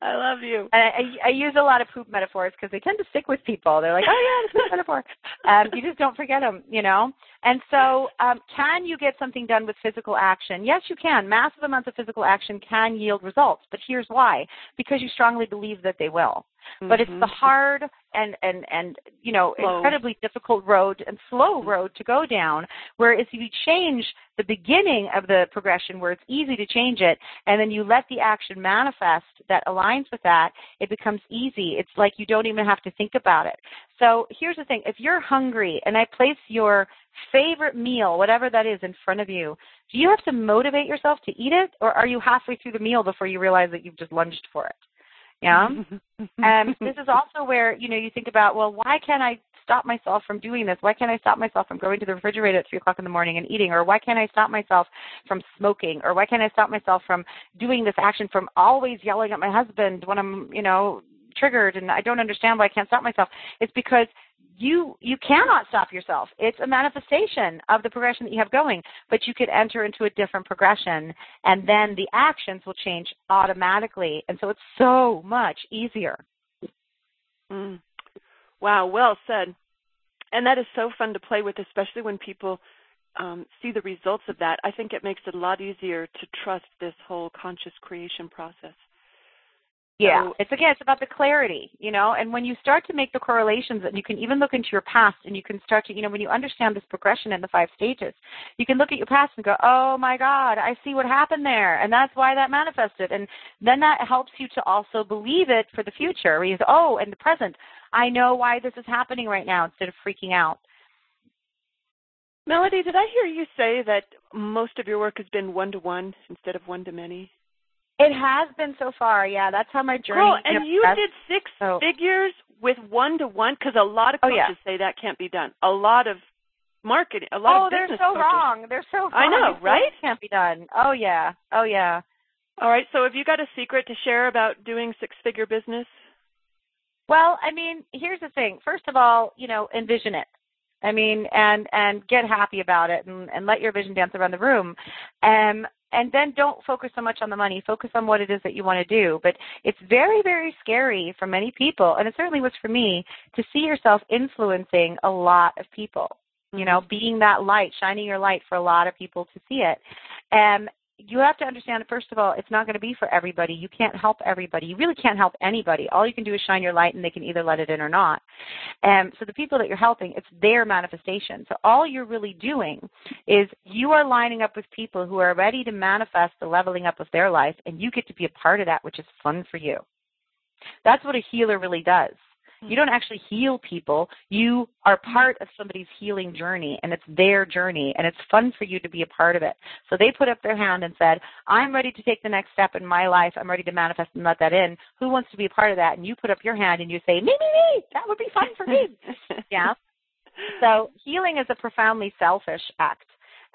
I love you. And I, I use a lot of poop metaphors because they tend to stick with people. They're like, oh yeah, a poop [LAUGHS] metaphor. Um, you just don't forget them, you know. And so, um, can you get something done with physical action? Yes, you can. Massive amounts of physical action can yield results, but here's why: because you strongly believe that they will. Mm-hmm. But it's the mm-hmm. hard and and and you know slow. incredibly difficult road and slow mm-hmm. road to go down. Whereas if you change the beginning of the progression, where it's easy to change it, and then you let the action manifest that aligns with that, it becomes easy. It's like you don't even have to think about it. So here's the thing: if you're hungry and I place your favorite meal, whatever that is, in front of you, do you have to motivate yourself to eat it, or are you halfway through the meal before you realize that you've just lunged for it? Yeah. and [LAUGHS] um, this is also where, you know, you think about, well, why can't I stop myself from doing this? Why can't I stop myself from going to the refrigerator at three o'clock in the morning and eating? Or why can't I stop myself from smoking? Or why can't I stop myself from doing this action from always yelling at my husband when I'm, you know, triggered and I don't understand why I can't stop myself? It's because you you cannot stop yourself. It's a manifestation of the progression that you have going, but you could enter into a different progression and then the actions will change automatically. And so it's so much easier. Mm. Wow, well said. And that is so fun to play with, especially when people um, see the results of that. I think it makes it a lot easier to trust this whole conscious creation process. Yeah, so, it's again, it's about the clarity, you know. And when you start to make the correlations, and you can even look into your past, and you can start to, you know, when you understand this progression in the five stages, you can look at your past and go, "Oh my God, I see what happened there, and that's why that manifested." And then that helps you to also believe it for the future. Where you say, "Oh, in the present, I know why this is happening right now," instead of freaking out. Melody, did I hear you say that most of your work has been one to one instead of one to many? It has been so far, yeah. That's how my journey. Girl, and you did six so. figures with one to one because a lot of coaches oh, yeah. say that can't be done. A lot of marketing, a lot oh, of business. Oh, they're so coaches. wrong. They're so wrong. I know, right? Can't be done. Oh yeah. Oh yeah. All right. So, have you got a secret to share about doing six-figure business? Well, I mean, here's the thing. First of all, you know, envision it. I mean, and and get happy about it, and and let your vision dance around the room. Um, and then don't focus so much on the money. Focus on what it is that you want to do. But it's very, very scary for many people, and it certainly was for me, to see yourself influencing a lot of people. You know, mm-hmm. being that light, shining your light for a lot of people to see it. Um, you have to understand first of all it's not going to be for everybody. You can't help everybody. You really can't help anybody. All you can do is shine your light and they can either let it in or not. And so the people that you're helping it's their manifestation. So all you're really doing is you are lining up with people who are ready to manifest the leveling up of their life and you get to be a part of that which is fun for you. That's what a healer really does you don't mm-hmm. actually heal people. You are part of somebody's healing journey and it's their journey and it's fun for you to be a part of it. So they put up their hand and said, I'm ready to take the next step in my life. I'm ready to manifest and let that in. Who wants to be a part of that? And you put up your hand and you say, me, me, me. That would be fun for me. [LAUGHS] yeah. So healing is a profoundly selfish act.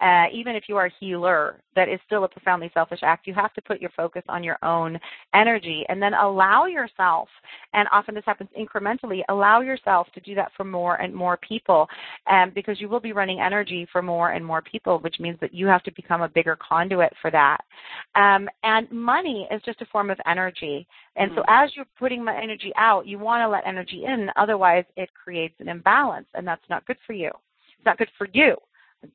Uh, even if you are a healer, that is still a profoundly selfish act. You have to put your focus on your own energy and then allow yourself, and often this happens incrementally, allow yourself to do that for more and more people um, because you will be running energy for more and more people, which means that you have to become a bigger conduit for that. Um, and money is just a form of energy. And mm-hmm. so as you're putting my energy out, you want to let energy in, otherwise it creates an imbalance, and that's not good for you. It's not good for you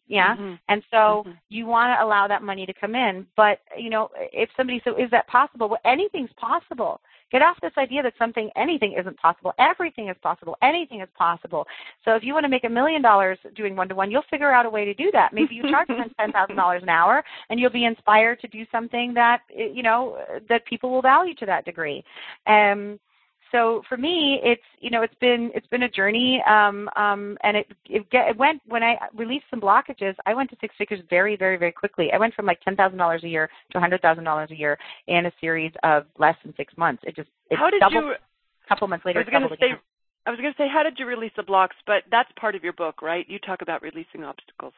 yeah? Mm-hmm. and so mm-hmm. you want to allow that money to come in. But you know if somebody so is that possible? Well anything's possible. Get off this idea that something anything isn't possible. Everything is possible. Anything is possible. So if you want to make a million dollars doing one to one you'll figure out a way to do that. Maybe you charge [LAUGHS] ten thousand dollars an hour and you'll be inspired to do something that you know that people will value to that degree. Um so for me, it's you know it's been it's been a journey, um, um, and it it, get, it went when I released some blockages. I went to six figures very very very quickly. I went from like ten thousand dollars a year to a hundred thousand dollars a year in a series of less than six months. It just it how did doubled, you? A couple months later, I was going to say. I was going to say, how did you release the blocks? But that's part of your book, right? You talk about releasing obstacles.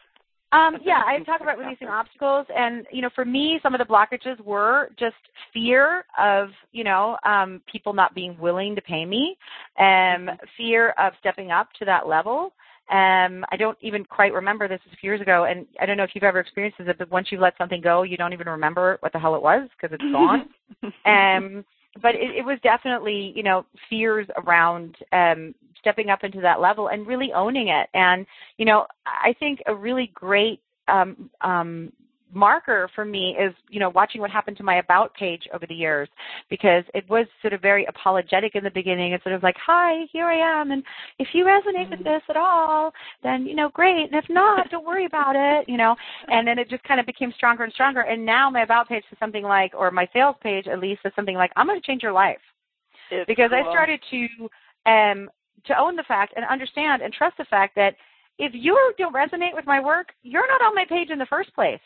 Um, yeah, I talk about releasing obstacles, and you know, for me, some of the blockages were just fear of you know um, people not being willing to pay me, um, mm-hmm. fear of stepping up to that level. Um, I don't even quite remember this a few years ago, and I don't know if you've ever experienced this, but once you let something go, you don't even remember what the hell it was because it's gone. [LAUGHS] um, but it, it was definitely, you know, fears around um, stepping up into that level and really owning it. And, you know, I think a really great um, um, marker for me is you know watching what happened to my about page over the years because it was sort of very apologetic in the beginning it's sort of like hi here i am and if you resonate with mm-hmm. this at all then you know great and if not don't worry about it you know and then it just kind of became stronger and stronger and now my about page is something like or my sales page at least is something like i'm going to change your life it's because cool. i started to um to own the fact and understand and trust the fact that if you don't resonate with my work, you're not on my page in the first place.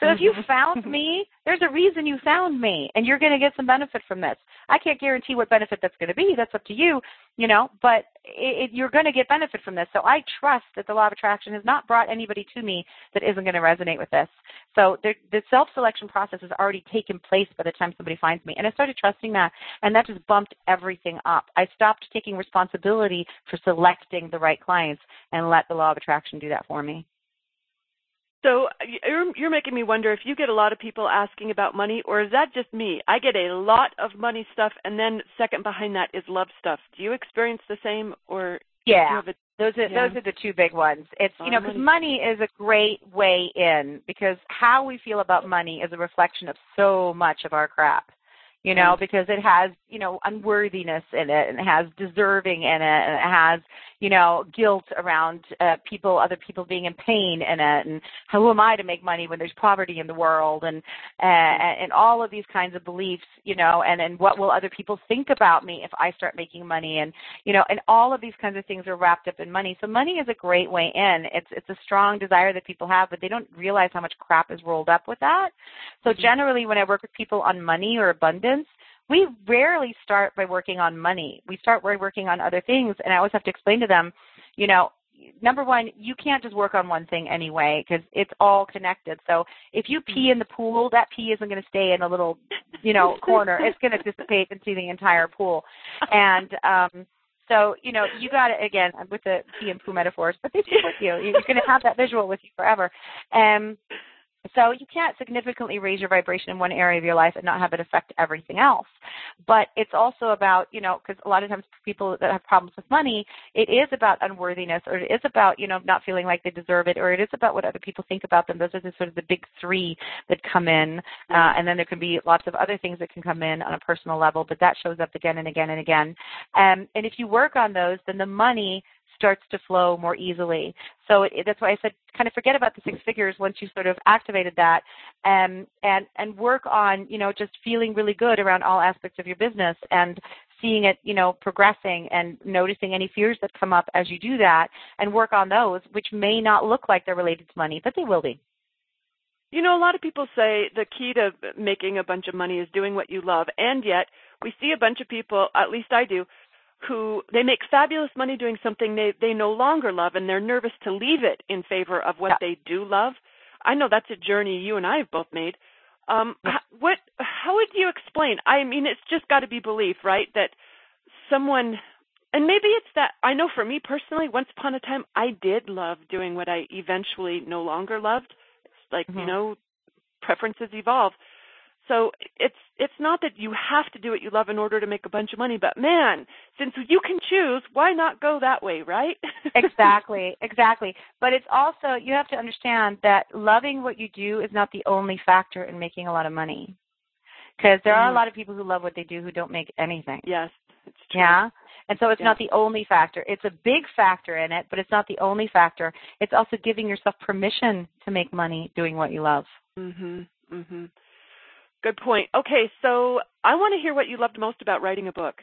So if you mm-hmm. found me, there's a reason you found me, and you're going to get some benefit from this. I can't guarantee what benefit that's going to be. That's up to you, you know. But it, it, you're going to get benefit from this. So I trust that the law of attraction has not brought anybody to me that isn't going to resonate with this. So the, the self-selection process has already taken place by the time somebody finds me, and I started trusting that, and that just bumped everything up. I stopped taking responsibility for selecting the right clients and let the law of attraction do that for me. So you're, you're making me wonder if you get a lot of people asking about money, or is that just me? I get a lot of money stuff, and then second behind that is love stuff. Do you experience the same, or yeah? A, those are yeah. those are the two big ones. It's you know because money is a great way in because how we feel about money is a reflection of so much of our crap you know, because it has, you know, unworthiness in it and it has deserving in it and it has, you know, guilt around uh, people, other people being in pain in it and who am I to make money when there's poverty in the world and, uh, and all of these kinds of beliefs, you know, and, and what will other people think about me if I start making money and, you know, and all of these kinds of things are wrapped up in money. So money is a great way in. It's, it's a strong desire that people have, but they don't realize how much crap is rolled up with that. So mm-hmm. generally when I work with people on money or abundance, we rarely start by working on money. We start by working on other things, and I always have to explain to them, you know, number one, you can't just work on one thing anyway because it's all connected. So if you pee in the pool, that pee isn't going to stay in a little, you know, corner. [LAUGHS] It's going to dissipate into the entire pool. And um, so you know, you got it again with the pee and poo metaphors, but they stick with you. You're going to have that visual with you forever. Um, so you can't significantly raise your vibration in one area of your life and not have it affect everything else. But it's also about, you know, because a lot of times people that have problems with money, it is about unworthiness or it is about, you know, not feeling like they deserve it or it is about what other people think about them. Those are the sort of the big three that come in. Uh, and then there can be lots of other things that can come in on a personal level, but that shows up again and again and again. Um, and if you work on those, then the money starts to flow more easily. So it, that's why I said kind of forget about the six figures once you sort of activated that, um, and and work on you know just feeling really good around all aspects of your business and seeing it you know progressing and noticing any fears that come up as you do that and work on those which may not look like they're related to money but they will be. You know, a lot of people say the key to making a bunch of money is doing what you love, and yet we see a bunch of people, at least I do, who they make fabulous money doing something they they no longer love and they're nervous to leave it in favor of what yeah. they do love I know that's a journey you and I have both made. Um, what? How would you explain? I mean, it's just got to be belief, right? That someone, and maybe it's that. I know for me personally, once upon a time, I did love doing what I eventually no longer loved. It's like Mm-hmm. you know, preferences evolve. So it's it's not that you have to do what you love in order to make a bunch of money, but man, since you can choose, why not go that way, right? [LAUGHS] exactly, exactly. But it's also you have to understand that loving what you do is not the only factor in making a lot of money. Because there are a Mhm. lot of people who love what they do who don't make anything. yes, it's true. Yeah. And so it's Yeah. not the only factor. It's a big factor in it, but it's not the only factor. It's also giving yourself permission to make money doing what you love. Mhm. Mhm. Good point. Okay, so I want to hear what you loved most about writing a book.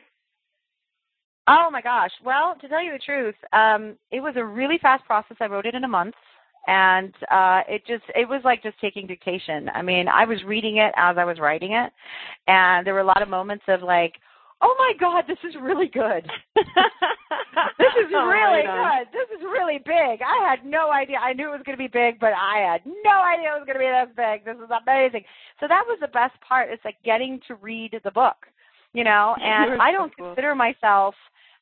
Oh my gosh. Well, to tell you the truth, um, it was a really fast process. I wrote it in a month. And uh it just it was like just taking dictation. I mean, I was reading it as I was writing it and there were a lot of moments of like, Oh my God, this is really good. this is [LAUGHS] Oh, really good. This is really big. I had no idea. I knew it was going to be big, but I had no idea it was going to be this big. This is amazing. So that was the best part. It's like getting to read the book, you know. [LAUGHS] And I don't cool. consider myself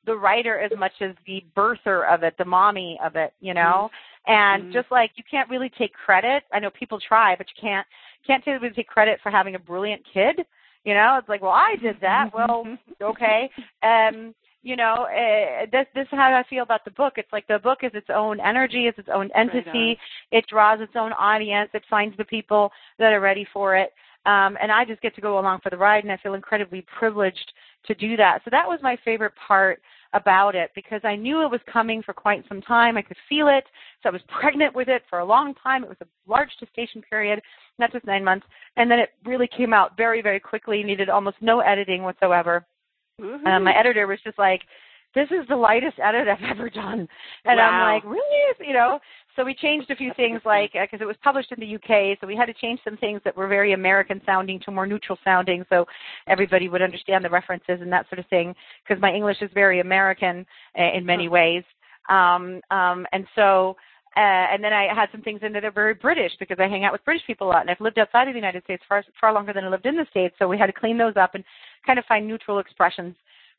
the writer as much as the birther of it, the mommy of it, you know. And Mhm. just like you can't really take credit. I know people try, but you can't can't really take credit for having a brilliant kid. You know, it's like, well, I did that. [LAUGHS] Well, okay. Um, you know, uh, this this is how I feel about the book. It's like the book is its own energy, it's its own entity. it draws its own audience. It finds the people that are ready for it. Um, and I just get to go along for the ride, and I feel incredibly privileged to do that. So that was my favorite part about it because I knew it was coming for quite some time. I could feel it. So I was pregnant with it for a long time. It was a large gestation period, not just nine months. And then it really came out very, very quickly, needed almost no editing whatsoever. Woohoo. Um, my editor was just like, "This is the lightest edit I've [LAUGHS] ever done," and Wow. I'm like, "Really?" You know. So we changed a few things, like because it was published in the UK, so we had to change some things that were very American sounding to more neutral sounding, so everybody would understand the references and that sort of thing. Because my English is very American uh, in many ways, um, um, and so. Uh, and then I had some things in there that are very British because I hang out with British people a lot, and I've lived outside of the United States far far longer than I lived in the States. So we had to clean those up and kind of find neutral expressions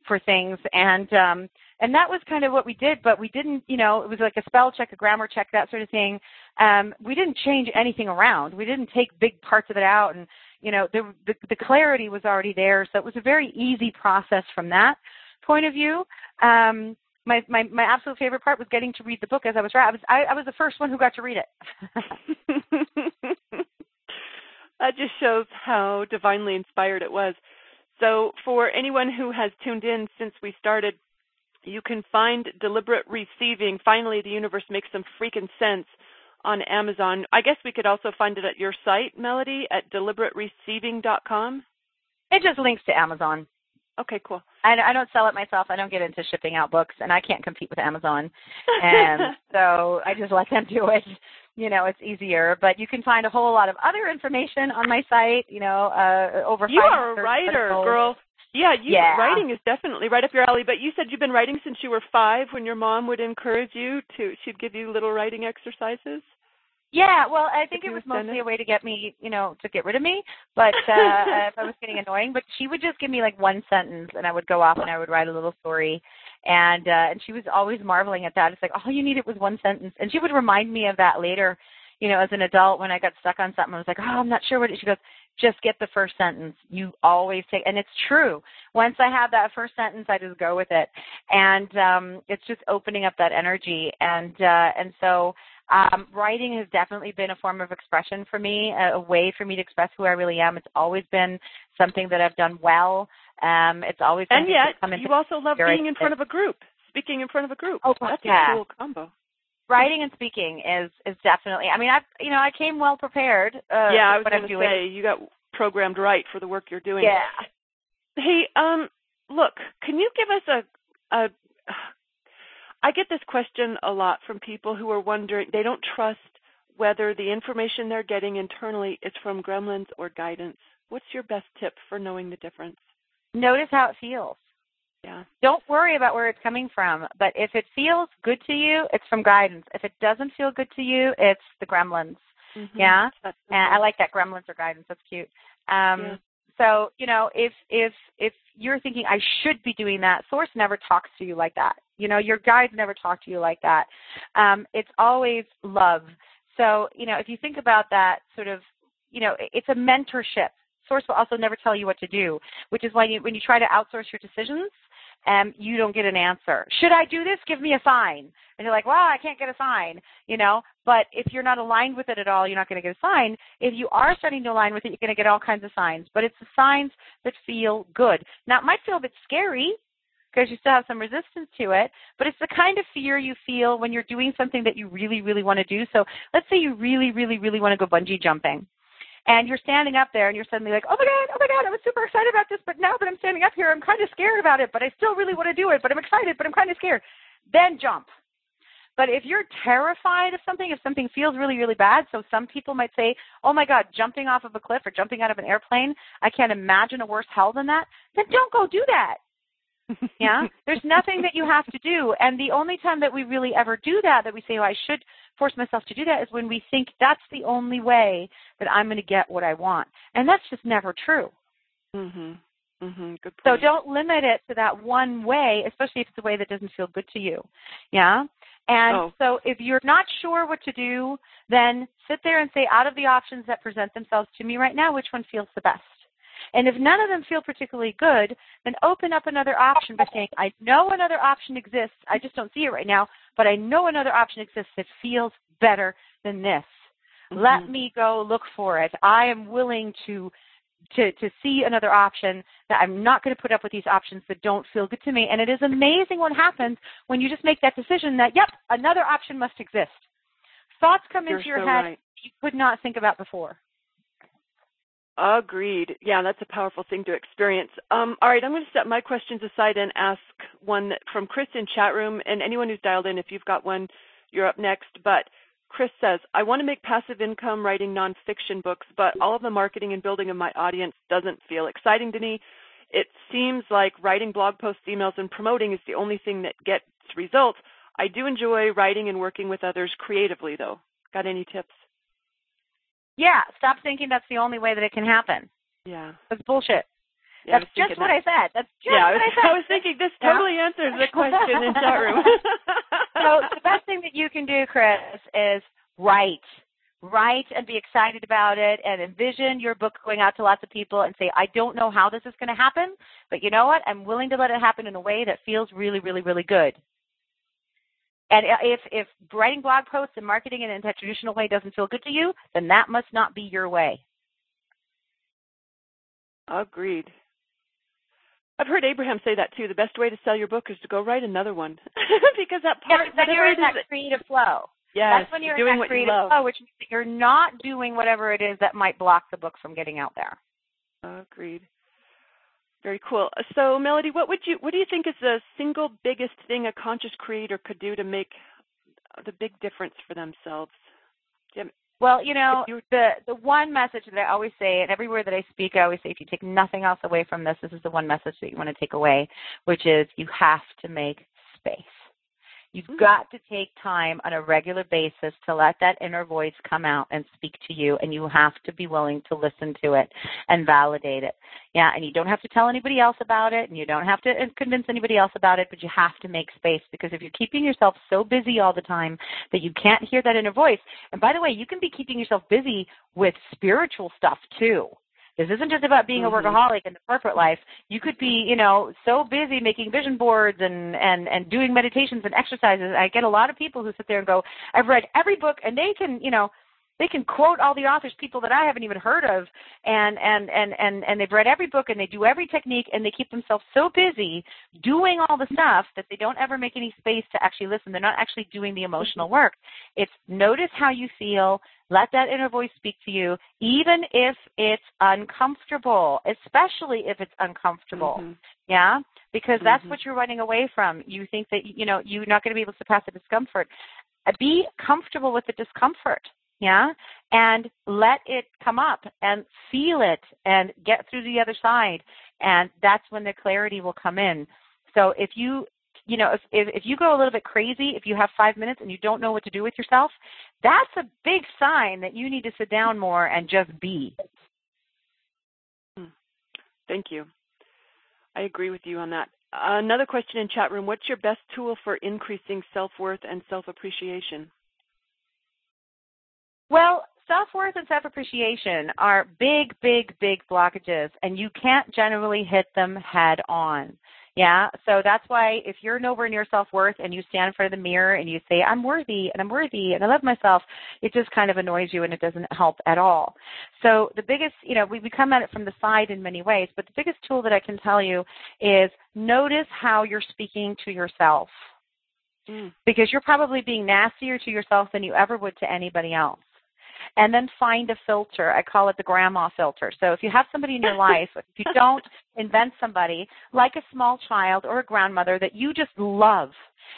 for things and um and that was kind of what we did but we didn't you know it was like a spell check a grammar check that sort of thing. Um we didn't change anything around. We didn't take big parts of it out and you know the the, the clarity was already there. So it was a very easy process from that point of view. Um my my my absolute favorite part was getting to read the book as I was I was I, I was the first one who got to read it. [LAUGHS] That just shows how divinely inspired it was. So, for anyone who has tuned in since we started, you can find Deliberate Receiving. Finally, the universe makes some freaking sense on Amazon. I guess we could also find it at your site, Melody, at deliberatereceiving.com. it just links to Amazon Okay, cool. I, I don't sell it myself. I don't get into shipping out books, and I can't compete with Amazon. [LAUGHS] And so I just let them do it. You know, it's easier. But you can find a whole lot of other information on my site. You know, uh, over. You are a writer, articles. girl. Yeah, you Yeah. writing is definitely right up your alley. But you said you've been writing since you were five. When your mom would encourage you to, she'd give you little writing exercises. Yeah, well, I think it was mostly a way to get me, you know, to get rid of me. But uh [LAUGHS] if I was getting annoying, but she would just give me like one sentence, and I would go off and I would write a little story, and uh and she was always marveling at that. It's like all you needed was one sentence, and she would remind me of that later, you know, as an adult when I got stuck on something. I was like, oh, I'm not sure what it. She goes, just get the first sentence. You always take, and it's true. Once I have that first sentence, I just go with it, and um it's just opening up that energy, and uh and so um, writing has definitely been a form of expression for me, a, a way for me to express who I really am. It's always been something that I've done well. Um, it's always And yet, you also love being in front of a group, speaking in front of a group. Oh, That's yeah. a cool combo. Writing and speaking is is definitely. I mean, I've you know I came well prepared. Uh, yeah, I was going to say you got programmed right for the work you're doing. Yeah. Hey, um, look, can you give us a a I get this question a lot from people who are wondering they don't trust whether the information they're getting internally is from gremlins or guidance. What's your best tip for knowing the difference? Notice how it feels. Yeah. Don't worry about where it's coming from. But if it feels good to you, it's from guidance. If it doesn't feel good to you, it's the gremlins. Mm-hmm. Yeah, and I like that gremlins or guidance. That's cute. Um, yeah. So you know, if if if you're thinking I should be doing that, source never talks to you like that. You know, your guides never talk to you like that. Um, it's always love. So you know, if you think about that sort of, you know, it's a mentorship. Source will also never tell you what to do, which is why you, when you try to outsource your decisions, um, you don't get an answer. Should I do this? Give me a sign. And you're like, well, I can't get a sign, you know. But if you're not aligned with it at all, you're not going to get a sign. If you are starting to align with it, you're going to get all kinds of signs. But it's the signs that feel good. Now, it might feel a bit scary because you still have some resistance to it, but it's the kind of fear you feel when you're doing something that you really, really want to do. So let's say you really, really, really want to go bungee jumping and you're standing up there and you're suddenly like, oh my god, oh my god, I was super excited about this, but now that I'm standing up here, I'm kind of scared about it, but I still really want to do it, but I'm excited, but I'm kind of scared. Then jump. But if you're terrified of something, if something feels really, really bad, so some people might say, oh my God, jumping off of a cliff or jumping out of an airplane, I can't imagine a worse hell than that, then don't go do that [LAUGHS] yeah there's nothing that you have to do and the only time that we really ever do that that we say oh i should force myself to do that is when we think that's the only way that i'm going to get what i want. And that's just never true. Mhm mhm good point. so don't limit it to that one way especially if it's a way that doesn't feel good to you. Yeah? And oh. so if you're not sure what to do then sit there and say out of the options that present themselves to me right now which one feels the best? And if none of them feel particularly good, then open up another option by saying, I know another option exists. I just don't see it right now, but I know another option exists that feels better than this. Mm-hmm. Let me go look for it. I am willing to to to see another option that I'm not going to put up with these options that don't feel good to me. And it is amazing what happens when you just make that decision that yep, another option must exist. Thoughts come You're into your so head right. you could not think about before. Agreed. Yeah, that's a powerful thing to experience. Um, all right, I'm going to set my questions aside and ask one from Chris in chat room, and anyone who's dialed in, if you've got one, you're up next. But Chris says, I want to make passive income writing nonfiction books, but all of the marketing and building of my audience doesn't feel exciting to me. It seems like writing blog posts, emails, and promoting is the only thing that gets results. I do enjoy writing and working with others creatively, though. Got any tips? Yeah, stop thinking that's the only way that it can happen. Yeah. That's bullshit. Yeah, that's just what that. I said. That's just yeah, I what was, I [LAUGHS] said. I was thinking this totally answers the question in chat room. [LAUGHS] so the best thing that you can do, Chris, is write. Write and be excited about it and envision your book going out to lots of people and say, I don't know how this is going to happen, but you know what? I'm willing to let it happen in a way that feels really, really, really good. And if if writing blog posts and marketing in a traditional way doesn't feel good to you, then that must not be your way. Agreed. I've heard Abraham say that too. The best way to sell your book is to go write another one, [LAUGHS] because that part yeah, then you're in that creative flow. Yes, that's when you're doing in that what creative you love. flow, which means that you're not doing whatever it is that might block the book from getting out there. Agreed. Very cool. So, Melody, what would you what do you think is the single biggest thing a conscious creator could do to make the big difference for themselves? Well, you know, you, the the one message that I always say, and everywhere that I speak, I always say, if you take nothing else away from this, this is the one message that you want to take away, which is you have to make space. You've Mm-hmm. got to take time on a regular basis to let that inner voice come out and speak to you, and you have to be willing to listen to it and validate it. Yeah, and you don't have to tell anybody else about it, and you don't have to convince anybody else about it, but you have to make space because if you're keeping yourself so busy all the time that you can't hear that inner voice, and by the way, you can be keeping yourself busy with spiritual stuff too. This isn't just about being Mhm. a workaholic in the corporate life. You could be, you know, so busy making vision boards and and and doing meditations and exercises. I get a lot of people who sit there and go, "I've read every book," and they can, you know, they can quote all the authors, people that I haven't even heard of, and and and and and they've read every book and they do every technique and they keep themselves so busy doing all the stuff that they don't ever make any space to actually listen. They're not actually doing the emotional work. It's notice how you feel, let that inner voice speak to you, even if it's uncomfortable, especially if it's uncomfortable. Mhm. Yeah? Because that's Mhm. what you're running away from. You think that, you know, you're not going to be able to pass the discomfort. Uh, Be comfortable with the discomfort. Yeah? And let it come up and feel it and get through the other side. And that's when the clarity will come in. So if you you know, if, if if you go a little bit crazy, if you have five minutes and you don't know what to do with yourself, that's a big sign that you need to sit down more and just be. Hmm. Thank you. I agree with you on that. Another question in chat room: What's your best tool for increasing self worth and self appreciation? Well, self worth and self appreciation are big, big, big blockages, and you can't generally hit them head on. Yeah, so that's why if you're nowhere near self worth and you stand in front of the mirror and you say, I'm worthy and I'm worthy and I love myself, it just kind of annoys you and it doesn't help at all. So the biggest, you know, we, we come at it from the side in many ways, but the biggest tool that I can tell you is notice how you're speaking to yourself. Mm. Because you're probably being nastier to yourself than you ever would to anybody else and then find a filter. I call it the grandma filter. So if you have somebody in your [LAUGHS] life, if you don't invent somebody like a small child or a grandmother that you just love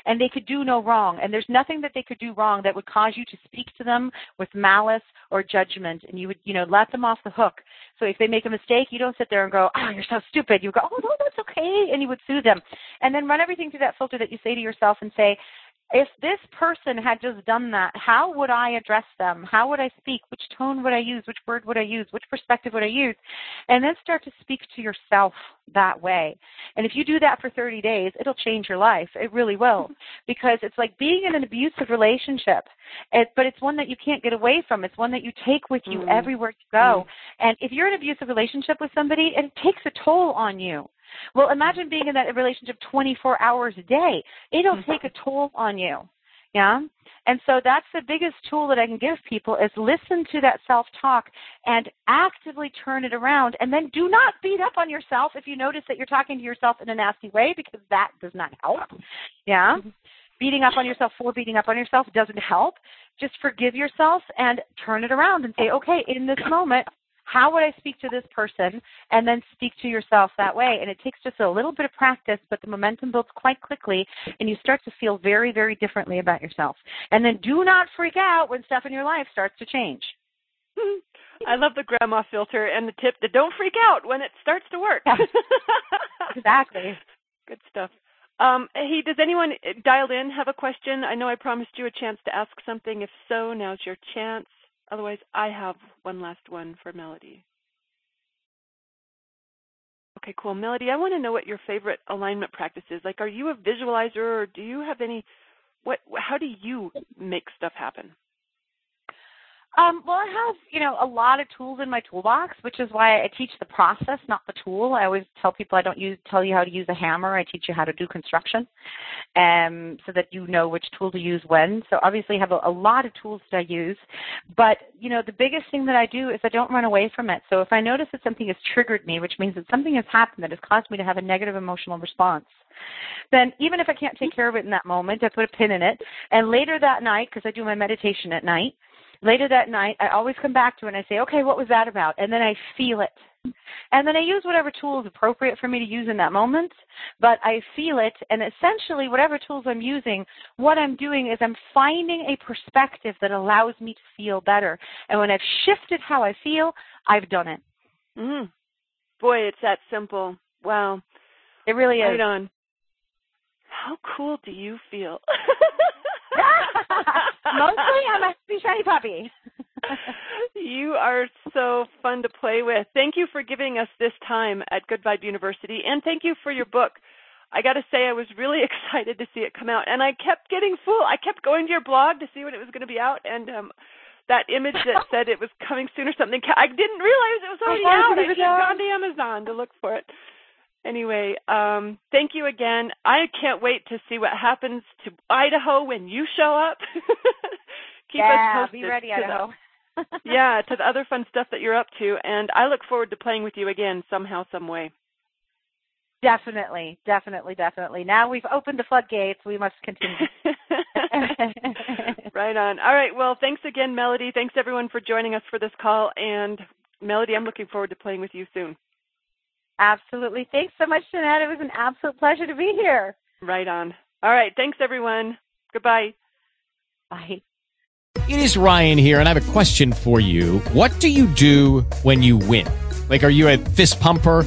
and they could do no wrong and there's nothing that they could do wrong that would cause you to speak to them with malice or judgment and you would you know let them off the hook so if they make a mistake you don't sit there and go oh you're so stupid you go oh no that's okay and you would soothe them and then run everything through that filter that you say to yourself and say if this person had just done that, how would I address them? How would I speak? Which tone would I use? Which word would I use? Which perspective would I use? And then start to speak to yourself that way. And if you do that for 30 days, it'll change your life. It really will. Because it's like being in an abusive relationship, it, but it's one that you can't get away from. It's one that you take with you mm. everywhere you go. Mm. And if you're in an abusive relationship with somebody, it takes a toll on you. Well, imagine being in that relationship 24 hours a day. It'll mm-hmm. take a toll on you. Yeah? And so that's the biggest tool that I can give people is listen to that self-talk and actively turn it around. And then do not beat up on yourself if you notice that you're talking to yourself in a nasty way because that does not help. Yeah? Mm-hmm. Beating up on yourself for beating up on yourself doesn't help. Just forgive yourself and turn it around and say, okay, in this moment, how would I speak to this person? And then speak to yourself that way. And it takes just a little bit of practice, but the momentum builds quite quickly, and you start to feel very, very differently about yourself. And then do not freak out when stuff in your life starts to change. [LAUGHS] I love the grandma filter and the tip that don't freak out when it starts to work. Yeah. [LAUGHS] exactly. Good stuff. Um, hey, does anyone dialed in have a question? I know I promised you a chance to ask something. If so, now's your chance. Otherwise, I have one last one for Melody. Okay, cool. Melody, I want to know what your favorite alignment practice is. Like, are you a visualizer or do you have any, what, how do you make stuff happen? Um, well, I have, you know, a lot of tools in my toolbox, which is why I teach the process, not the tool. I always tell people I don't use, tell you how to use a hammer. I teach you how to do construction, um, so that you know which tool to use when. So obviously I have a, a lot of tools that I use, but, you know, the biggest thing that I do is I don't run away from it. So if I notice that something has triggered me, which means that something has happened that has caused me to have a negative emotional response, then even if I can't take care of it in that moment, I put a pin in it. And later that night, because I do my meditation at night, later that night, I always come back to it and I say, okay, what was that about? And then I feel it. And then I use whatever tool is appropriate for me to use in that moment, but I feel it, and essentially, whatever tools I'm using, what I'm doing is I'm finding a perspective that allows me to feel better. And when I've shifted how I feel, I've done it. Mm. Boy, it's that simple. Wow. It really is. Right on. How cool do you feel? [LAUGHS] [LAUGHS] Mostly, I'm a happy shiny puppy. [LAUGHS] you are so fun to play with. Thank you for giving us this time at Good Vibe University, and thank you for your book. I got to say, I was really [LAUGHS] excited to see it come out, and I kept getting full. I kept going to your blog to see when it was going to be out, and um, that image that [LAUGHS] said it was coming soon or something, I didn't realize it was already out. I should have gone to Amazon to look for it anyway, um, thank you again. I can't wait to see what happens to Idaho when you show up. [LAUGHS] Keep yeah, us posted. be ready, Idaho. [LAUGHS] [LAUGHS] yeah, to the other fun stuff that you're up to, and I look forward to playing with you again somehow, some way. Definitely, definitely, definitely. Now we've opened the floodgates. We must continue. right on. All right. Well, thanks again, Melody. Thanks everyone for joining us for this call. And Melody, I'm looking forward to playing with you soon. Absolutely. Thanks so much, Jeanette. It was an absolute pleasure to be here. Right on. All right. Thanks, everyone. Goodbye. Bye. It is Ryan here, and I have a question for you. What do you do when you win? Like, are you a fist pumper?